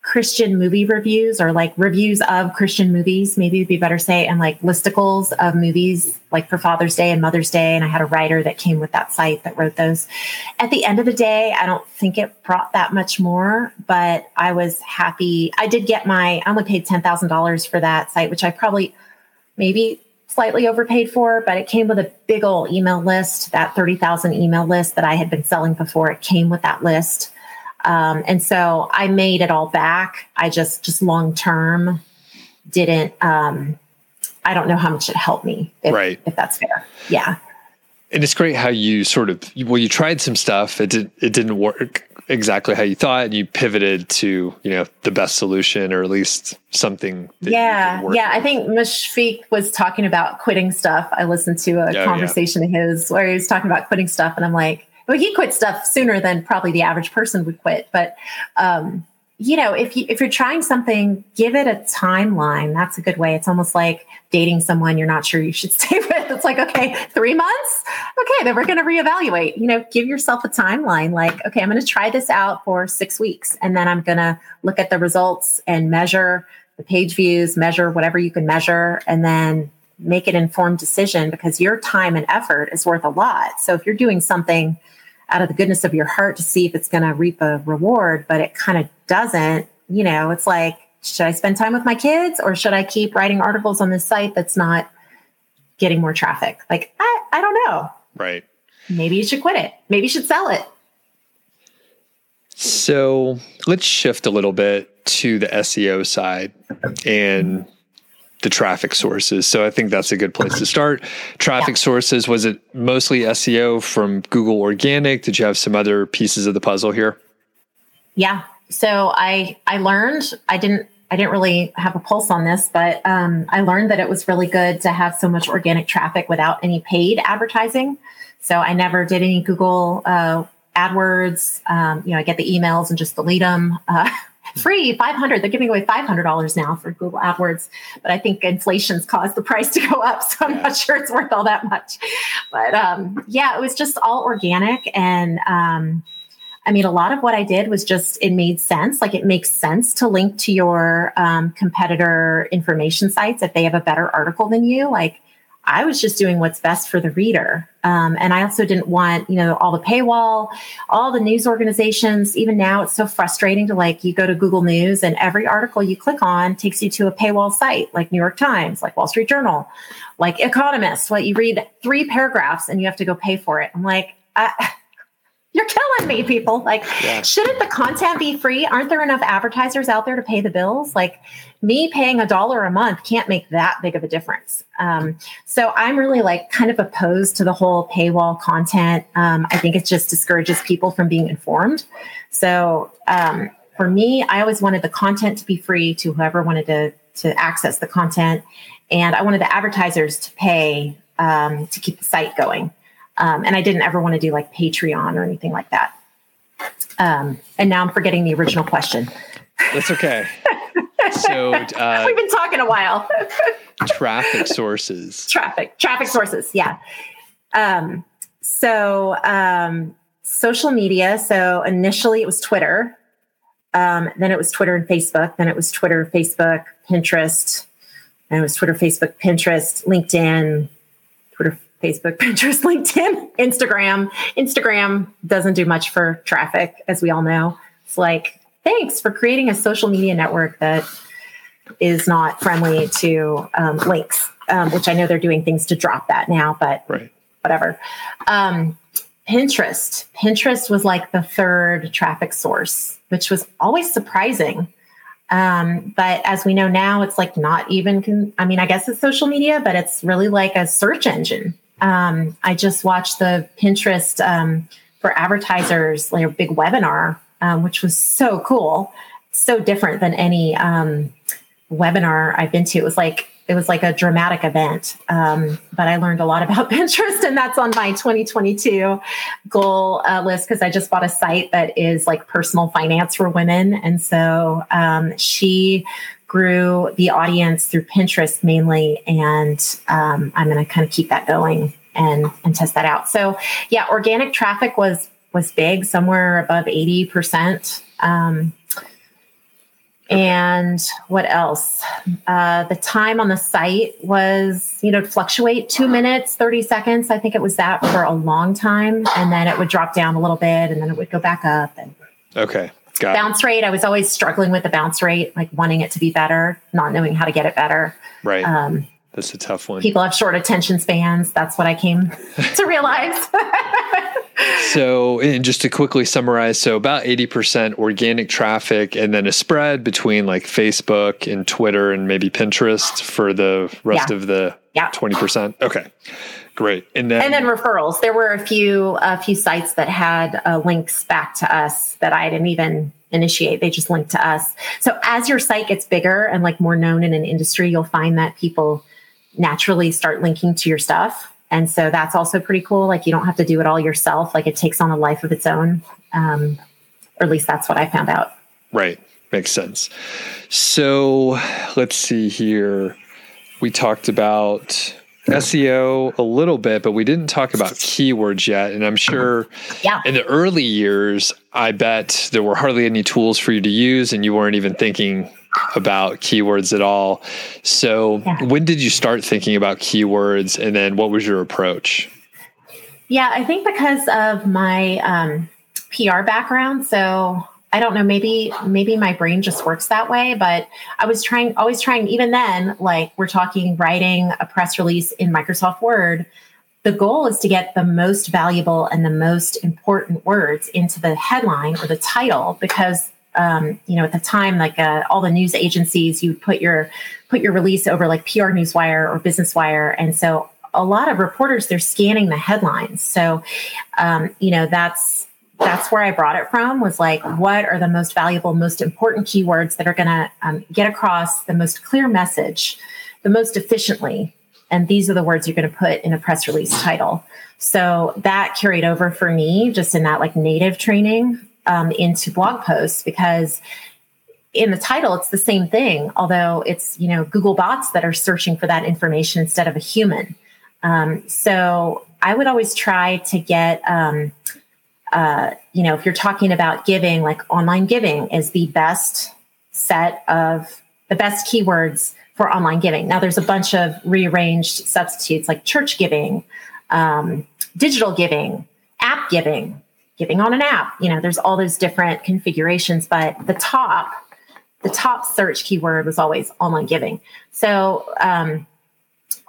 Speaker 2: Christian movie reviews or like reviews of Christian movies, maybe it'd be better say, and like listicles of movies like for Father's Day and Mother's Day. And I had a writer that came with that site that wrote those. At the end of the day, I don't think it brought that much more, but I was happy. I did get my, I only paid $10,000 for that site, which I probably maybe slightly overpaid for, but it came with a big old email list, that 30,000 email list that I had been selling before. It came with that list. Um, and so I made it all back. I just, just long term didn't, um, I don't know how much it helped me. If,
Speaker 1: right.
Speaker 2: If that's fair. Yeah.
Speaker 1: And it's great how you sort of, well, you tried some stuff. It did, it didn't work exactly how you thought and you pivoted to, you know, the best solution or at least something.
Speaker 2: yeah. Yeah. With. I think Mushfiq was talking about quitting stuff. I listened to a oh, conversation yeah. of his where he was talking about quitting stuff and I'm like, well, he quit stuff sooner than probably the average person would quit. But um, you know, if you if you're trying something, give it a timeline. That's a good way. It's almost like dating someone you're not sure you should stay with. It's like, okay, three months, okay, then we're going to reevaluate. You know, give yourself a timeline. Like, okay, I'm going to try this out for six weeks, and then I'm going to look at the results and measure the page views, measure whatever you can measure, and then make an informed decision because your time and effort is worth a lot. So if you're doing something out of the goodness of your heart to see if it's going to reap a reward, but it kind of doesn't, you know, it's like, should I spend time with my kids or should I keep writing articles on this site that's not getting more traffic? Like, I, I don't know.
Speaker 1: Right.
Speaker 2: Maybe you should quit it. Maybe you should sell it.
Speaker 1: So let's shift a little bit to the SEO side and the traffic sources. So I think that's a good place to start. Traffic yeah. sources, was it mostly SEO from Google Organic? Did you have some other pieces of the puzzle here?
Speaker 2: Yeah. So I I learned I didn't I didn't really have a pulse on this, but um, I learned that it was really good to have so much organic traffic without any paid advertising. So I never did any Google uh, AdWords. Um, you know, I get the emails and just delete them. Uh, free 500 they're giving away $500 now for google adwords but i think inflation's caused the price to go up so i'm yeah. not sure it's worth all that much but um, yeah it was just all organic and um, I mean, a lot of what I did was just, it made sense. Like it makes sense to link to your um, competitor information sites if they have a better article than you. Like I was just doing what's best for the reader. Um, and I also didn't want, you know, all the paywall, all the news organizations. Even now, it's so frustrating to like you go to Google News and every article you click on takes you to a paywall site like New York Times, like Wall Street Journal, like Economist. What you read three paragraphs and you have to go pay for it. I'm like, I, you're killing me, people. Like, yeah. shouldn't the content be free? Aren't there enough advertisers out there to pay the bills? Like, me paying a dollar a month can't make that big of a difference. Um, so I'm really like kind of opposed to the whole paywall content. Um, I think it just discourages people from being informed. So um, for me, I always wanted the content to be free to whoever wanted to to access the content, and I wanted the advertisers to pay um, to keep the site going. Um, and I didn't ever want to do like Patreon or anything like that. Um, and now I'm forgetting the original question.
Speaker 1: That's okay. so uh,
Speaker 2: we've been talking a while.
Speaker 1: traffic sources.
Speaker 2: Traffic, traffic sources. Yeah. Um, so um, social media. So initially it was Twitter. Um, then it was Twitter and Facebook. Then it was Twitter, Facebook, Pinterest. And it was Twitter, Facebook, Pinterest, LinkedIn, Twitter, Facebook, Pinterest, LinkedIn, Instagram. Instagram doesn't do much for traffic, as we all know. It's like, thanks for creating a social media network that is not friendly to um, links, um, which I know they're doing things to drop that now, but
Speaker 1: right.
Speaker 2: whatever. Um, Pinterest. Pinterest was like the third traffic source, which was always surprising. Um, but as we know now, it's like not even, con- I mean, I guess it's social media, but it's really like a search engine. Um, I just watched the Pinterest um, for advertisers, like a big webinar, um, which was so cool. So different than any um, webinar I've been to. It was like it was like a dramatic event. Um, but I learned a lot about Pinterest, and that's on my 2022 goal uh, list because I just bought a site that is like personal finance for women. And so um, she grew the audience through Pinterest mainly. And um, I'm going to kind of keep that going and, and test that out. So, yeah, organic traffic was was big, somewhere above 80%. Um, and what else? Uh, the time on the site was, you know, fluctuate two minutes, 30 seconds. I think it was that for a long time. And then it would drop down a little bit and then it would go back up. And
Speaker 1: okay. Got
Speaker 2: bounce rate. I was always struggling with the bounce rate, like wanting it to be better, not knowing how to get it better.
Speaker 1: Right. Um, That's a tough one.
Speaker 2: People have short attention spans. That's what I came to realize.
Speaker 1: so, and just to quickly summarize, so about 80% organic traffic and then a spread between like Facebook and Twitter and maybe Pinterest for the rest yeah. of the yeah. 20%. Okay. Great.
Speaker 2: And then, and then referrals. There were a few, a few sites that had uh, links back to us that I didn't even initiate. They just linked to us. So as your site gets bigger and like more known in an industry, you'll find that people naturally start linking to your stuff and so that's also pretty cool. Like you don't have to do it all yourself. Like it takes on a life of its own. Um, or at least that's what I found out.
Speaker 1: Right. Makes sense. So let's see here. We talked about SEO a little bit, but we didn't talk about keywords yet. And I'm sure
Speaker 2: yeah.
Speaker 1: in the early years, I bet there were hardly any tools for you to use and you weren't even thinking about keywords at all. So, yeah. when did you start thinking about keywords, and then what was your approach?
Speaker 2: Yeah, I think because of my um, PR background, so I don't know, maybe maybe my brain just works that way. But I was trying, always trying. Even then, like we're talking writing a press release in Microsoft Word. The goal is to get the most valuable and the most important words into the headline or the title because um, you know, at the time, like uh, all the news agencies, you put your put your release over like PR Newswire or Business Wire, and so a lot of reporters they're scanning the headlines. So, um, you know, that's that's where I brought it from. Was like, what are the most valuable, most important keywords that are going to um, get across the most clear message, the most efficiently, and these are the words you're going to put in a press release title. So that carried over for me just in that like native training um, into blog posts because in the title it's the same thing although it's you know google bots that are searching for that information instead of a human. Um, so i would always try to get um, uh, you know if you're talking about giving like online giving is the best set of the best keywords for online giving. Now there's a bunch of rearranged substitutes like church giving um, digital giving app giving giving on an app. You know, there's all those different configurations, but the top, the top search keyword was always online giving. So, um,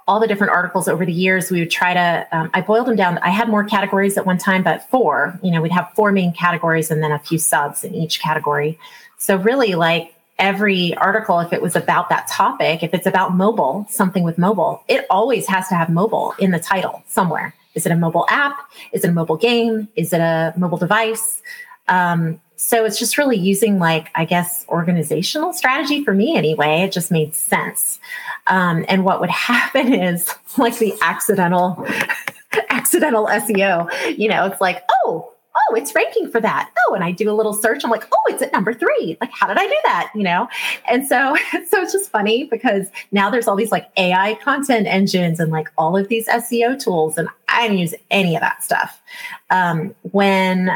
Speaker 2: all the different articles over the years, we would try to, um, I boiled them down. I had more categories at one time, but four, you know, we'd have four main categories and then a few subs in each category. So, really, like every article, if it was about that topic, if it's about mobile, something with mobile, it always has to have mobile in the title somewhere. Is it a mobile app? Is it a mobile game? Is it a mobile device? Um, so it's just really using like i guess organizational strategy for me anyway it just made sense um, and what would happen is like the accidental accidental seo you know it's like oh oh, it's ranking for that. Oh, and I do a little search. I'm like, oh, it's at number three. Like, how did I do that? You know? And so, so it's just funny because now there's all these like AI content engines and like all of these SEO tools, and I didn't use any of that stuff. Um, when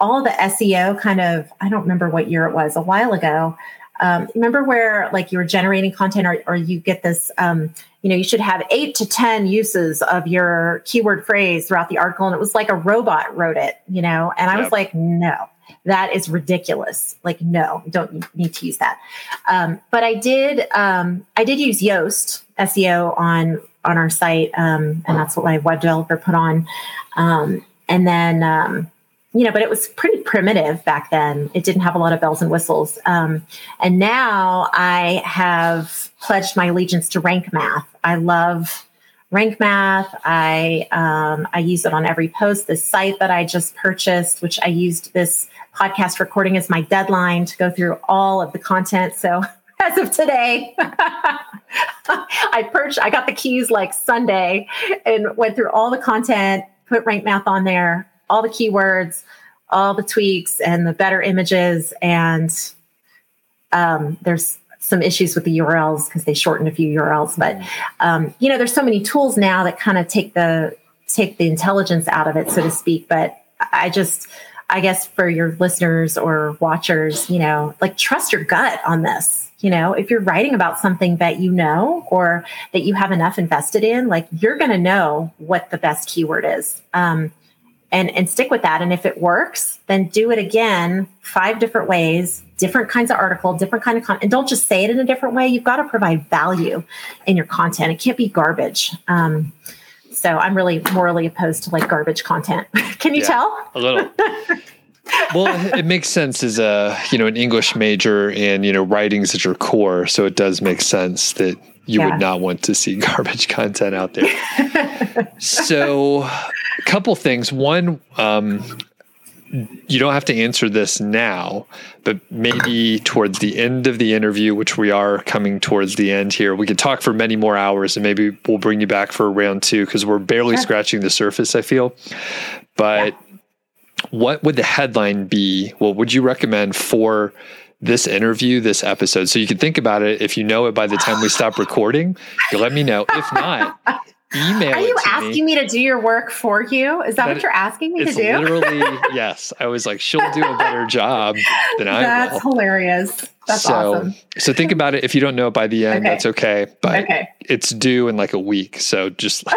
Speaker 2: all the SEO kind of, I don't remember what year it was, a while ago. Um, remember where like you were generating content or, or you get this um, you know, you should have eight to 10 uses of your keyword phrase throughout the article. And it was like a robot wrote it, you know, and I yep. was like, no, that is ridiculous. Like, no, don't need to use that. Um, but I did, um, I did use Yoast SEO on, on our site. Um, and that's what my web developer put on. Um, and then um, you know, but it was pretty primitive back then. It didn't have a lot of bells and whistles. Um, and now I have pledged my allegiance to Rank Math. I love Rank Math. I um, I use it on every post. This site that I just purchased, which I used this podcast recording as my deadline to go through all of the content. So as of today, I purchased. I got the keys like Sunday and went through all the content. Put Rank Math on there all the keywords, all the tweaks, and the better images. And um, there's some issues with the URLs because they shortened a few URLs. But um, you know, there's so many tools now that kind of take the take the intelligence out of it, so to speak. But I just I guess for your listeners or watchers, you know, like trust your gut on this. You know, if you're writing about something that you know or that you have enough invested in, like you're going to know what the best keyword is. Um, and and stick with that. And if it works then do it again five different ways different kinds of article different kind of content and don't just say it in a different way. You've got to provide value in your content. It can't be garbage. Um, so i'm really morally opposed to like garbage content. Can you yeah, tell?
Speaker 1: A little. Well it makes sense as a you know an english major and you know writing's at your core. So it does make sense that you yeah. would not want to see garbage content out there so a couple things. One, um, you don't have to answer this now, but maybe towards the end of the interview, which we are coming towards the end here, we could talk for many more hours and maybe we'll bring you back for round two because we're barely sure. scratching the surface, I feel. But yeah. what would the headline be? Well, would you recommend for this interview, this episode? So you can think about it. If you know it by the time we stop recording, you let me know. If not, email. Me.
Speaker 2: Are you asking me. me. to do your work for you? Is that, that what you're asking me to do?
Speaker 1: Literally, yes. I was like, she'll do a better job than I
Speaker 2: That's will. hilarious. That's
Speaker 1: so,
Speaker 2: awesome.
Speaker 1: So think about it. If you don't know it by the end, okay. that's okay. But okay. it's due in like a week. So just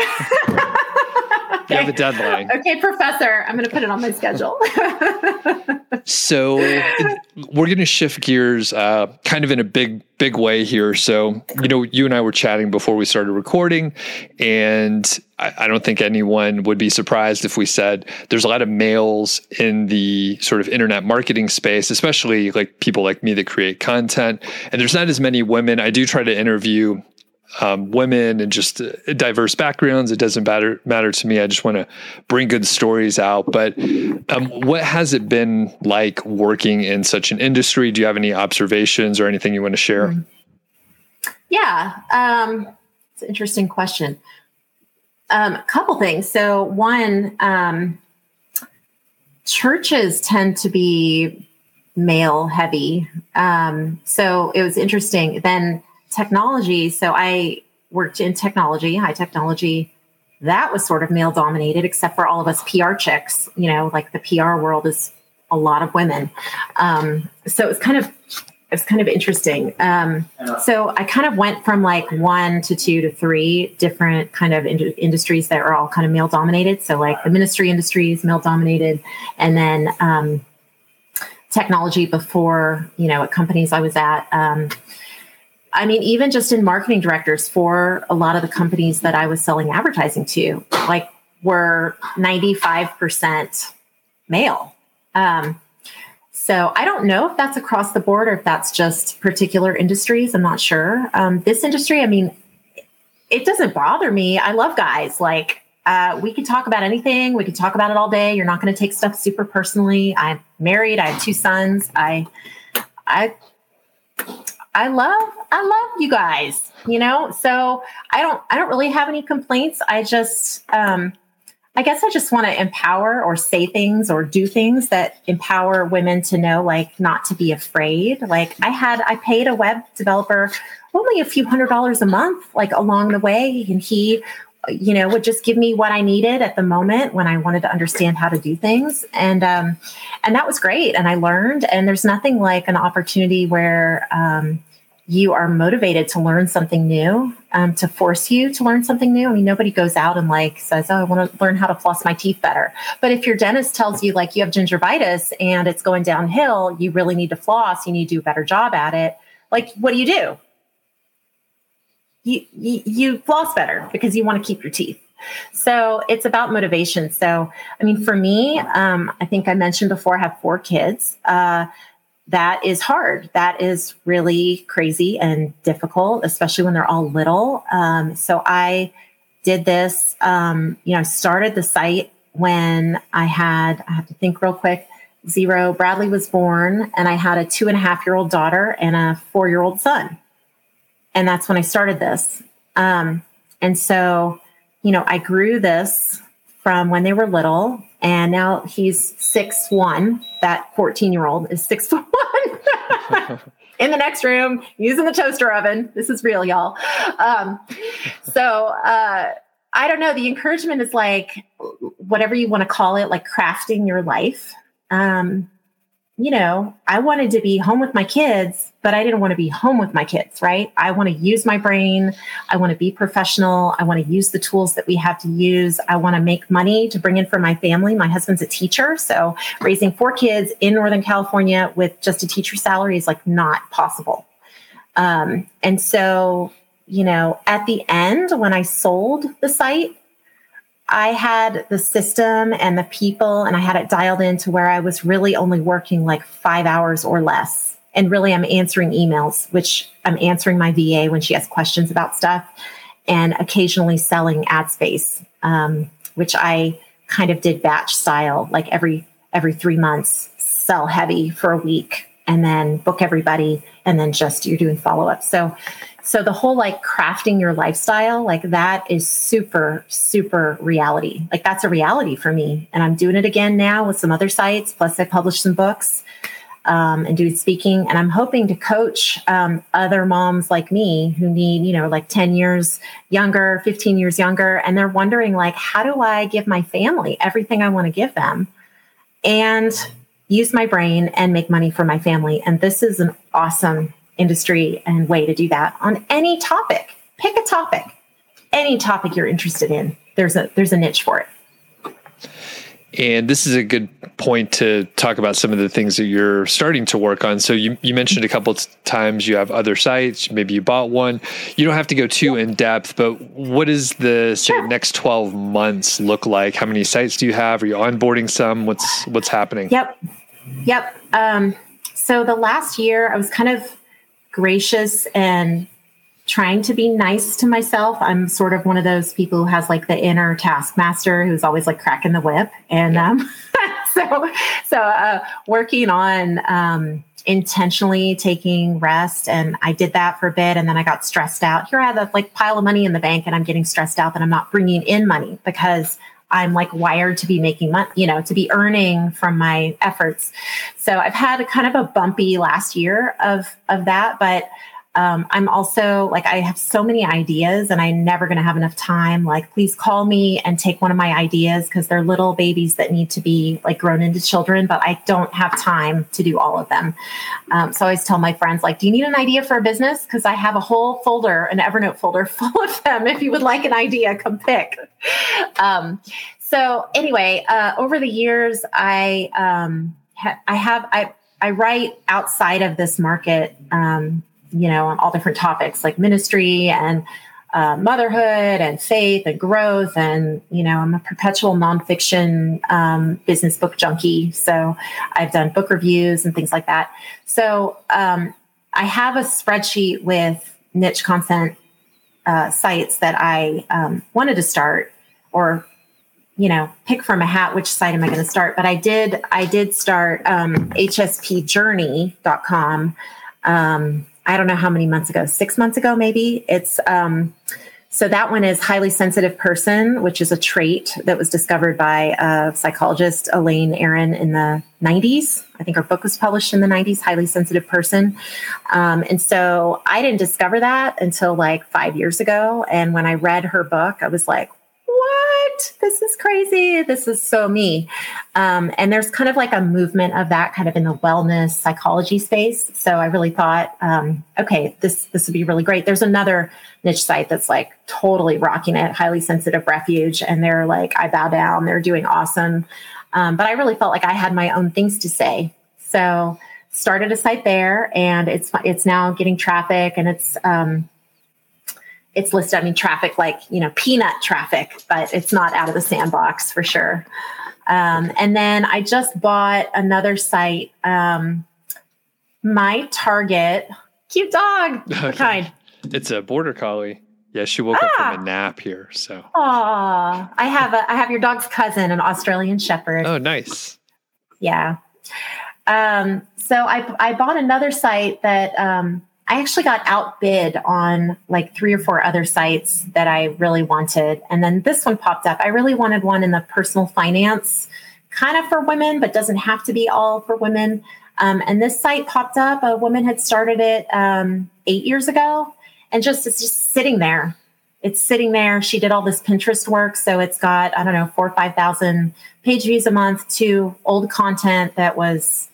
Speaker 1: You have a deadline.
Speaker 2: Okay, professor, I'm going to put it on my schedule.
Speaker 1: so we're going to shift gears uh, kind of in a big, big way here. So, you know, you and I were chatting before we started recording, and I, I don't think anyone would be surprised if we said there's a lot of males in the sort of internet marketing space, especially like people like me that create content. And there's not as many women. I do try to interview um, women and just uh, diverse backgrounds. It doesn't matter matter to me. I just want to bring good stories out. But um, what has it been like working in such an industry? Do you have any observations or anything you want to share? Mm-hmm.
Speaker 2: Yeah, um, it's an interesting question. Um, a couple things. So one, um, churches tend to be male heavy. Um, so it was interesting. Then technology. So I worked in technology, high technology. That was sort of male dominated, except for all of us PR chicks. You know, like the PR world is a lot of women. Um, so it was kind of it's kind of interesting. Um, so I kind of went from like one to two to three different kind of in- industries that are all kind of male dominated. So like the ministry industries, male dominated, and then um, technology before you know at companies I was at. Um, I mean, even just in marketing directors for a lot of the companies that I was selling advertising to, like were 95% male. Um, so I don't know if that's across the board or if that's just particular industries. I'm not sure. Um, this industry, I mean, it doesn't bother me. I love guys. Like, uh, we can talk about anything. We can talk about it all day. You're not going to take stuff super personally. I'm married. I have two sons. I, I, I love I love you guys, you know? So I don't I don't really have any complaints. I just um I guess I just want to empower or say things or do things that empower women to know like not to be afraid. Like I had I paid a web developer only a few hundred dollars a month like along the way and he you know would just give me what i needed at the moment when i wanted to understand how to do things. And um, and that was great. And i learned and there's nothing like an opportunity where um, you are motivated to learn something new um, to force you to learn something new. I mean nobody goes out and like says oh i want to learn how to floss my teeth better. But if your dentist tells you like you have gingivitis and it's going downhill you really need to floss you need to do a better job at it like what do you do you, you, floss better because you want to keep your teeth. So it's about motivation. So, I mean, for me, um, I think I mentioned before, I have four kids. Uh, that is hard. That is really crazy and difficult, especially when they're all little. Um, so I did this, um, you know, started the site when I had, I have to think real quick, zero. Bradley was born, and I had a two and a half year old daughter and a four year old son. And that's when I started this. Um, and so, you know, I grew this from when they were little, and now he's six one. That 14 year old is six one. in the next room using the toaster oven. This is real, y'all. Um, so uh, I don't know. The encouragement is like whatever you want to call it, like crafting your life. Um, you know, I wanted to be home with my kids, but I didn't want to be home with my kids, right? I want to use my brain. I want to be professional. I want to use the tools that we have to use. I want to make money to bring in for my family. My husband's a teacher. So raising four kids in Northern California with just a teacher salary is like not possible. Um, and so, you know, at the end, when I sold the site, I had the system and the people, and I had it dialed in to where I was really only working like five hours or less. And really, I'm answering emails, which I'm answering my VA when she has questions about stuff, and occasionally selling ad space, um, which I kind of did batch style, like every every three months, sell heavy for a week, and then book everybody, and then just you're doing follow up. So so the whole like crafting your lifestyle, like that is super, super reality. Like that's a reality for me. And I'm doing it again now with some other sites. Plus, I published some books um, and doing speaking. And I'm hoping to coach um, other moms like me who need, you know, like 10 years younger, 15 years younger. And they're wondering, like, how do I give my family everything I want to give them? And use my brain and make money for my family. And this is an awesome industry and way to do that on any topic. Pick a topic, any topic you're interested in. There's a there's a niche for it.
Speaker 1: And this is a good point to talk about some of the things that you're starting to work on. So you, you mentioned a couple times you have other sites, maybe you bought one. You don't have to go too in depth, but what does the say sure. next 12 months look like? How many sites do you have? Are you onboarding some? What's what's happening?
Speaker 2: Yep. Yep. Um, so the last year I was kind of gracious and trying to be nice to myself. I'm sort of one of those people who has like the inner taskmaster who's always like cracking the whip. And um, so, so uh, working on um, intentionally taking rest. And I did that for a bit. And then I got stressed out. Here I have a like pile of money in the bank and I'm getting stressed out that I'm not bringing in money because I'm like wired to be making money, you know, to be earning from my efforts. So I've had a kind of a bumpy last year of of that, but um, I'm also like, I have so many ideas and I'm never going to have enough time. Like, please call me and take one of my ideas because they're little babies that need to be like grown into children, but I don't have time to do all of them. Um, so I always tell my friends, like, do you need an idea for a business? Because I have a whole folder, an Evernote folder full of them. If you would like an idea, come pick. Um, so anyway, uh, over the years, I, um, ha- I have, I, I write outside of this market um, you know, on all different topics like ministry and uh, motherhood and faith and growth. And, you know, I'm a perpetual nonfiction um, business book junkie. So I've done book reviews and things like that. So um, I have a spreadsheet with niche content uh, sites that I um, wanted to start or you know pick from a hat which site am i going to start but i did i did start um, hspjourney.com um, I don't know how many months ago, six months ago, maybe. It's um, so that one is highly sensitive person, which is a trait that was discovered by a psychologist, Elaine Aron, in the 90s. I think her book was published in the 90s, Highly Sensitive Person. Um, and so I didn't discover that until like five years ago. And when I read her book, I was like, what? This is crazy. This is so me. Um, and there's kind of like a movement of that kind of in the wellness psychology space. So I really thought, um, okay, this this would be really great. There's another niche site that's like totally rocking it, highly sensitive refuge, and they're like, I bow down. They're doing awesome. Um, but I really felt like I had my own things to say. So started a site there, and it's it's now getting traffic, and it's um, it's listed. I mean, traffic like you know peanut traffic, but it's not out of the sandbox for sure. Um, and then I just bought another site. Um, my target, cute dog, okay. kind.
Speaker 1: It's a border collie. Yeah, she woke ah. up from a ah. nap here. So.
Speaker 2: Aw, I have a I have your dog's cousin, an Australian Shepherd.
Speaker 1: Oh, nice.
Speaker 2: Yeah. Um, so I I bought another site that um, I actually got outbid on like three or four other sites that I really wanted. And then this one popped up. I really wanted one in the personal finance kind of for women, but doesn't have to be all for women. Um, and this site popped up. A woman had started it um, eight years ago and just it's just sitting there. It's sitting there. She did all this Pinterest work. So it's got, I don't know, four or 5,000 page views a month to old content that was,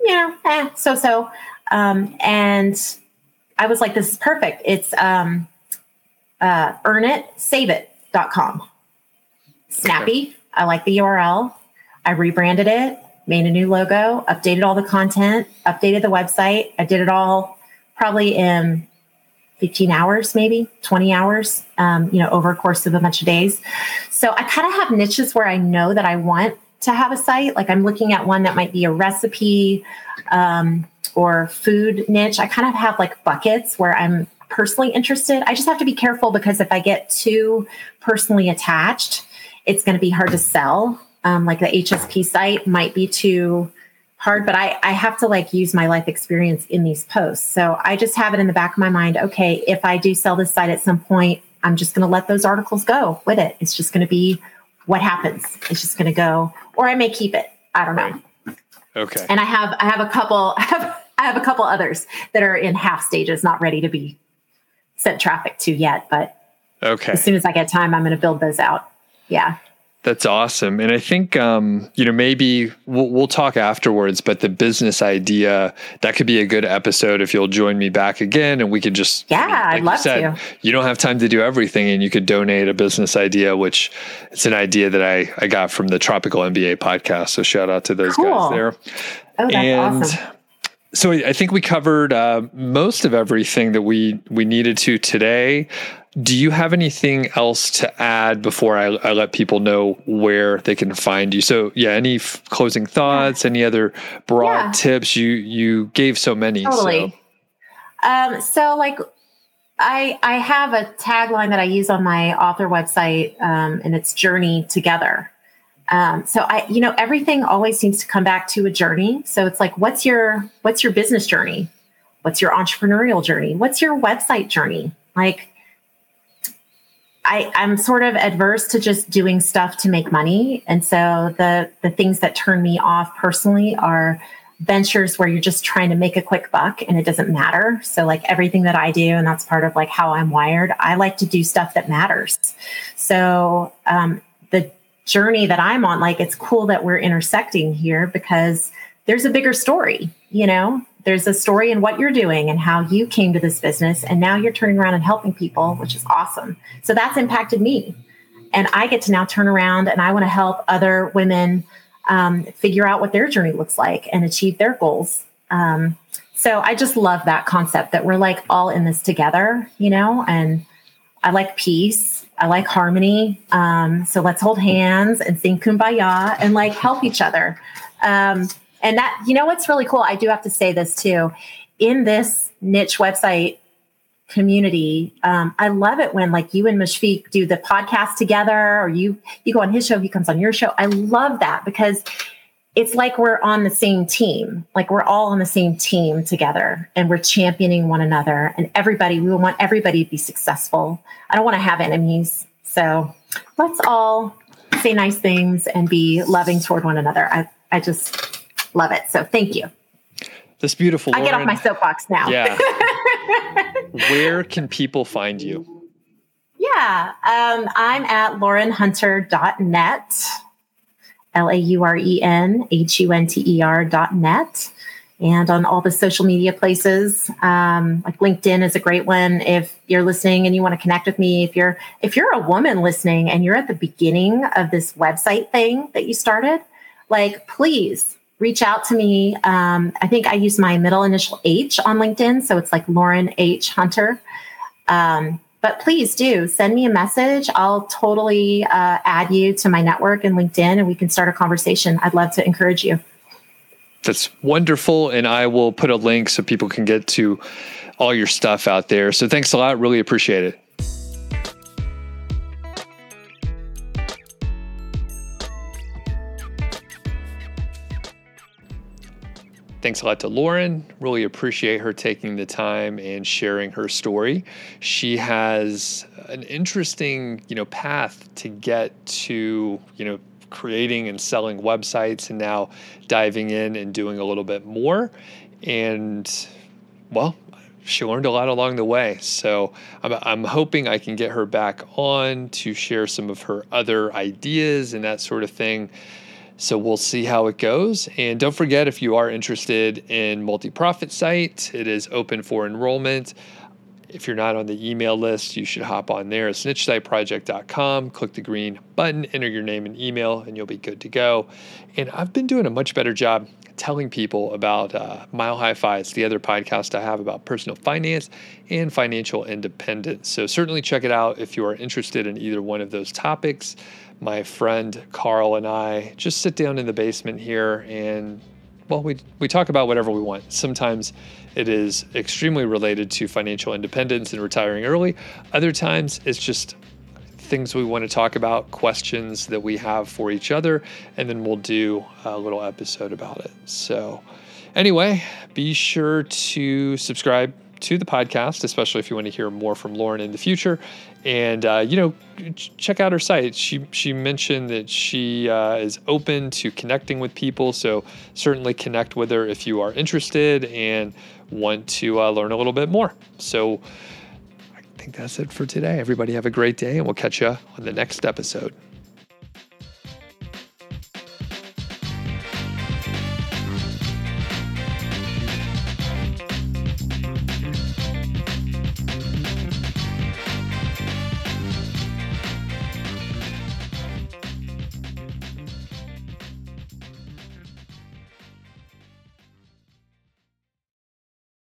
Speaker 2: you know, eh, so so. Um, and I was like, this is perfect. It's um, uh, earnitsaveit.com. Snappy. Okay. I like the URL. I rebranded it, made a new logo, updated all the content, updated the website. I did it all probably in 15 hours, maybe 20 hours, um, you know, over a course of a bunch of days. So I kind of have niches where I know that I want to have a site. Like I'm looking at one that might be a recipe, um, or food niche, I kind of have like buckets where I'm personally interested. I just have to be careful because if I get too personally attached, it's going to be hard to sell. Um, like the HSP site might be too hard, but I, I have to like use my life experience in these posts. So I just have it in the back of my mind. Okay, if I do sell this site at some point, I'm just going to let those articles go with it. It's just going to be what happens. It's just going to go, or I may keep it. I don't know.
Speaker 1: Okay.
Speaker 2: And I have I have a couple I have I have a couple others that are in half stages, not ready to be sent traffic to yet. But
Speaker 1: okay.
Speaker 2: As soon as I get time, I'm going to build those out. Yeah.
Speaker 1: That's awesome. And I think, um, you know, maybe we'll, we'll, talk afterwards, but the business idea, that could be a good episode if you'll join me back again and we could just,
Speaker 2: yeah, I mean, like I'd love said, to.
Speaker 1: You don't have time to do everything and you could donate a business idea, which it's an idea that I, I got from the Tropical MBA podcast. So shout out to those cool. guys there.
Speaker 2: Oh, that's and, awesome
Speaker 1: so I think we covered uh, most of everything that we we needed to today. Do you have anything else to add before I, I let people know where they can find you? So yeah, any f- closing thoughts? Any other broad yeah. tips? You you gave so many.
Speaker 2: Totally. So. Um, so like I I have a tagline that I use on my author website, um, and it's journey together. Um, so I, you know, everything always seems to come back to a journey. So it's like, what's your what's your business journey? What's your entrepreneurial journey? What's your website journey? Like, I, I'm sort of adverse to just doing stuff to make money, and so the the things that turn me off personally are ventures where you're just trying to make a quick buck and it doesn't matter. So like everything that I do, and that's part of like how I'm wired. I like to do stuff that matters. So um, journey that I'm on, like it's cool that we're intersecting here because there's a bigger story, you know? There's a story in what you're doing and how you came to this business and now you're turning around and helping people, which is awesome. So that's impacted me. And I get to now turn around and I want to help other women um, figure out what their journey looks like and achieve their goals. Um, so I just love that concept that we're like all in this together, you know, and I like peace I like harmony. Um, so let's hold hands and sing kumbaya and like help each other. Um, and that, you know, what's really cool? I do have to say this too. In this niche website community, um, I love it when like you and Mushfiq do the podcast together, or you you go on his show, he comes on your show. I love that because it's like we're on the same team. Like we're all on the same team together and we're championing one another. And everybody, we want everybody to be successful. I don't want to have enemies. So let's all say nice things and be loving toward one another. I, I just love it. So thank you.
Speaker 1: This beautiful.
Speaker 2: I get off my soapbox now.
Speaker 1: Yeah. Where can people find you?
Speaker 2: Yeah. Um, I'm at laurenhunter.net. L A U R E N H U N T E R dot net. And on all the social media places, um, like LinkedIn is a great one. If you're listening and you want to connect with me, if you're if you're a woman listening and you're at the beginning of this website thing that you started, like please reach out to me. Um, I think I use my middle initial H on LinkedIn, so it's like Lauren H Hunter. Um, but please do send me a message. I'll totally uh, add you to my network and LinkedIn, and we can start a conversation. I'd love to encourage you.
Speaker 1: That's wonderful. And I will put a link so people can get to all your stuff out there. So thanks a lot. Really appreciate it. Thanks a lot to Lauren. Really appreciate her taking the time and sharing her story. She has an interesting, you know, path to get to, you know, creating and selling websites and now diving in and doing a little bit more. And well, she learned a lot along the way. So I'm, I'm hoping I can get her back on to share some of her other ideas and that sort of thing. So we'll see how it goes. And don't forget, if you are interested in multi profit site, it is open for enrollment. If you're not on the email list, you should hop on there. It's nichesiteproject.com. Click the green button, enter your name and email, and you'll be good to go. And I've been doing a much better job telling people about uh, Mile High Fi. It's the other podcast I have about personal finance and financial independence. So certainly check it out if you are interested in either one of those topics my friend Carl and I just sit down in the basement here and well we we talk about whatever we want. Sometimes it is extremely related to financial independence and retiring early. Other times it's just things we want to talk about, questions that we have for each other, and then we'll do a little episode about it. So anyway, be sure to subscribe to the podcast, especially if you want to hear more from Lauren in the future. And uh, you know, check out her site. She she mentioned that she uh, is open to connecting with people, so certainly connect with her if you are interested and want to uh, learn a little bit more. So I think that's it for today. Everybody have a great day, and we'll catch you on the next episode.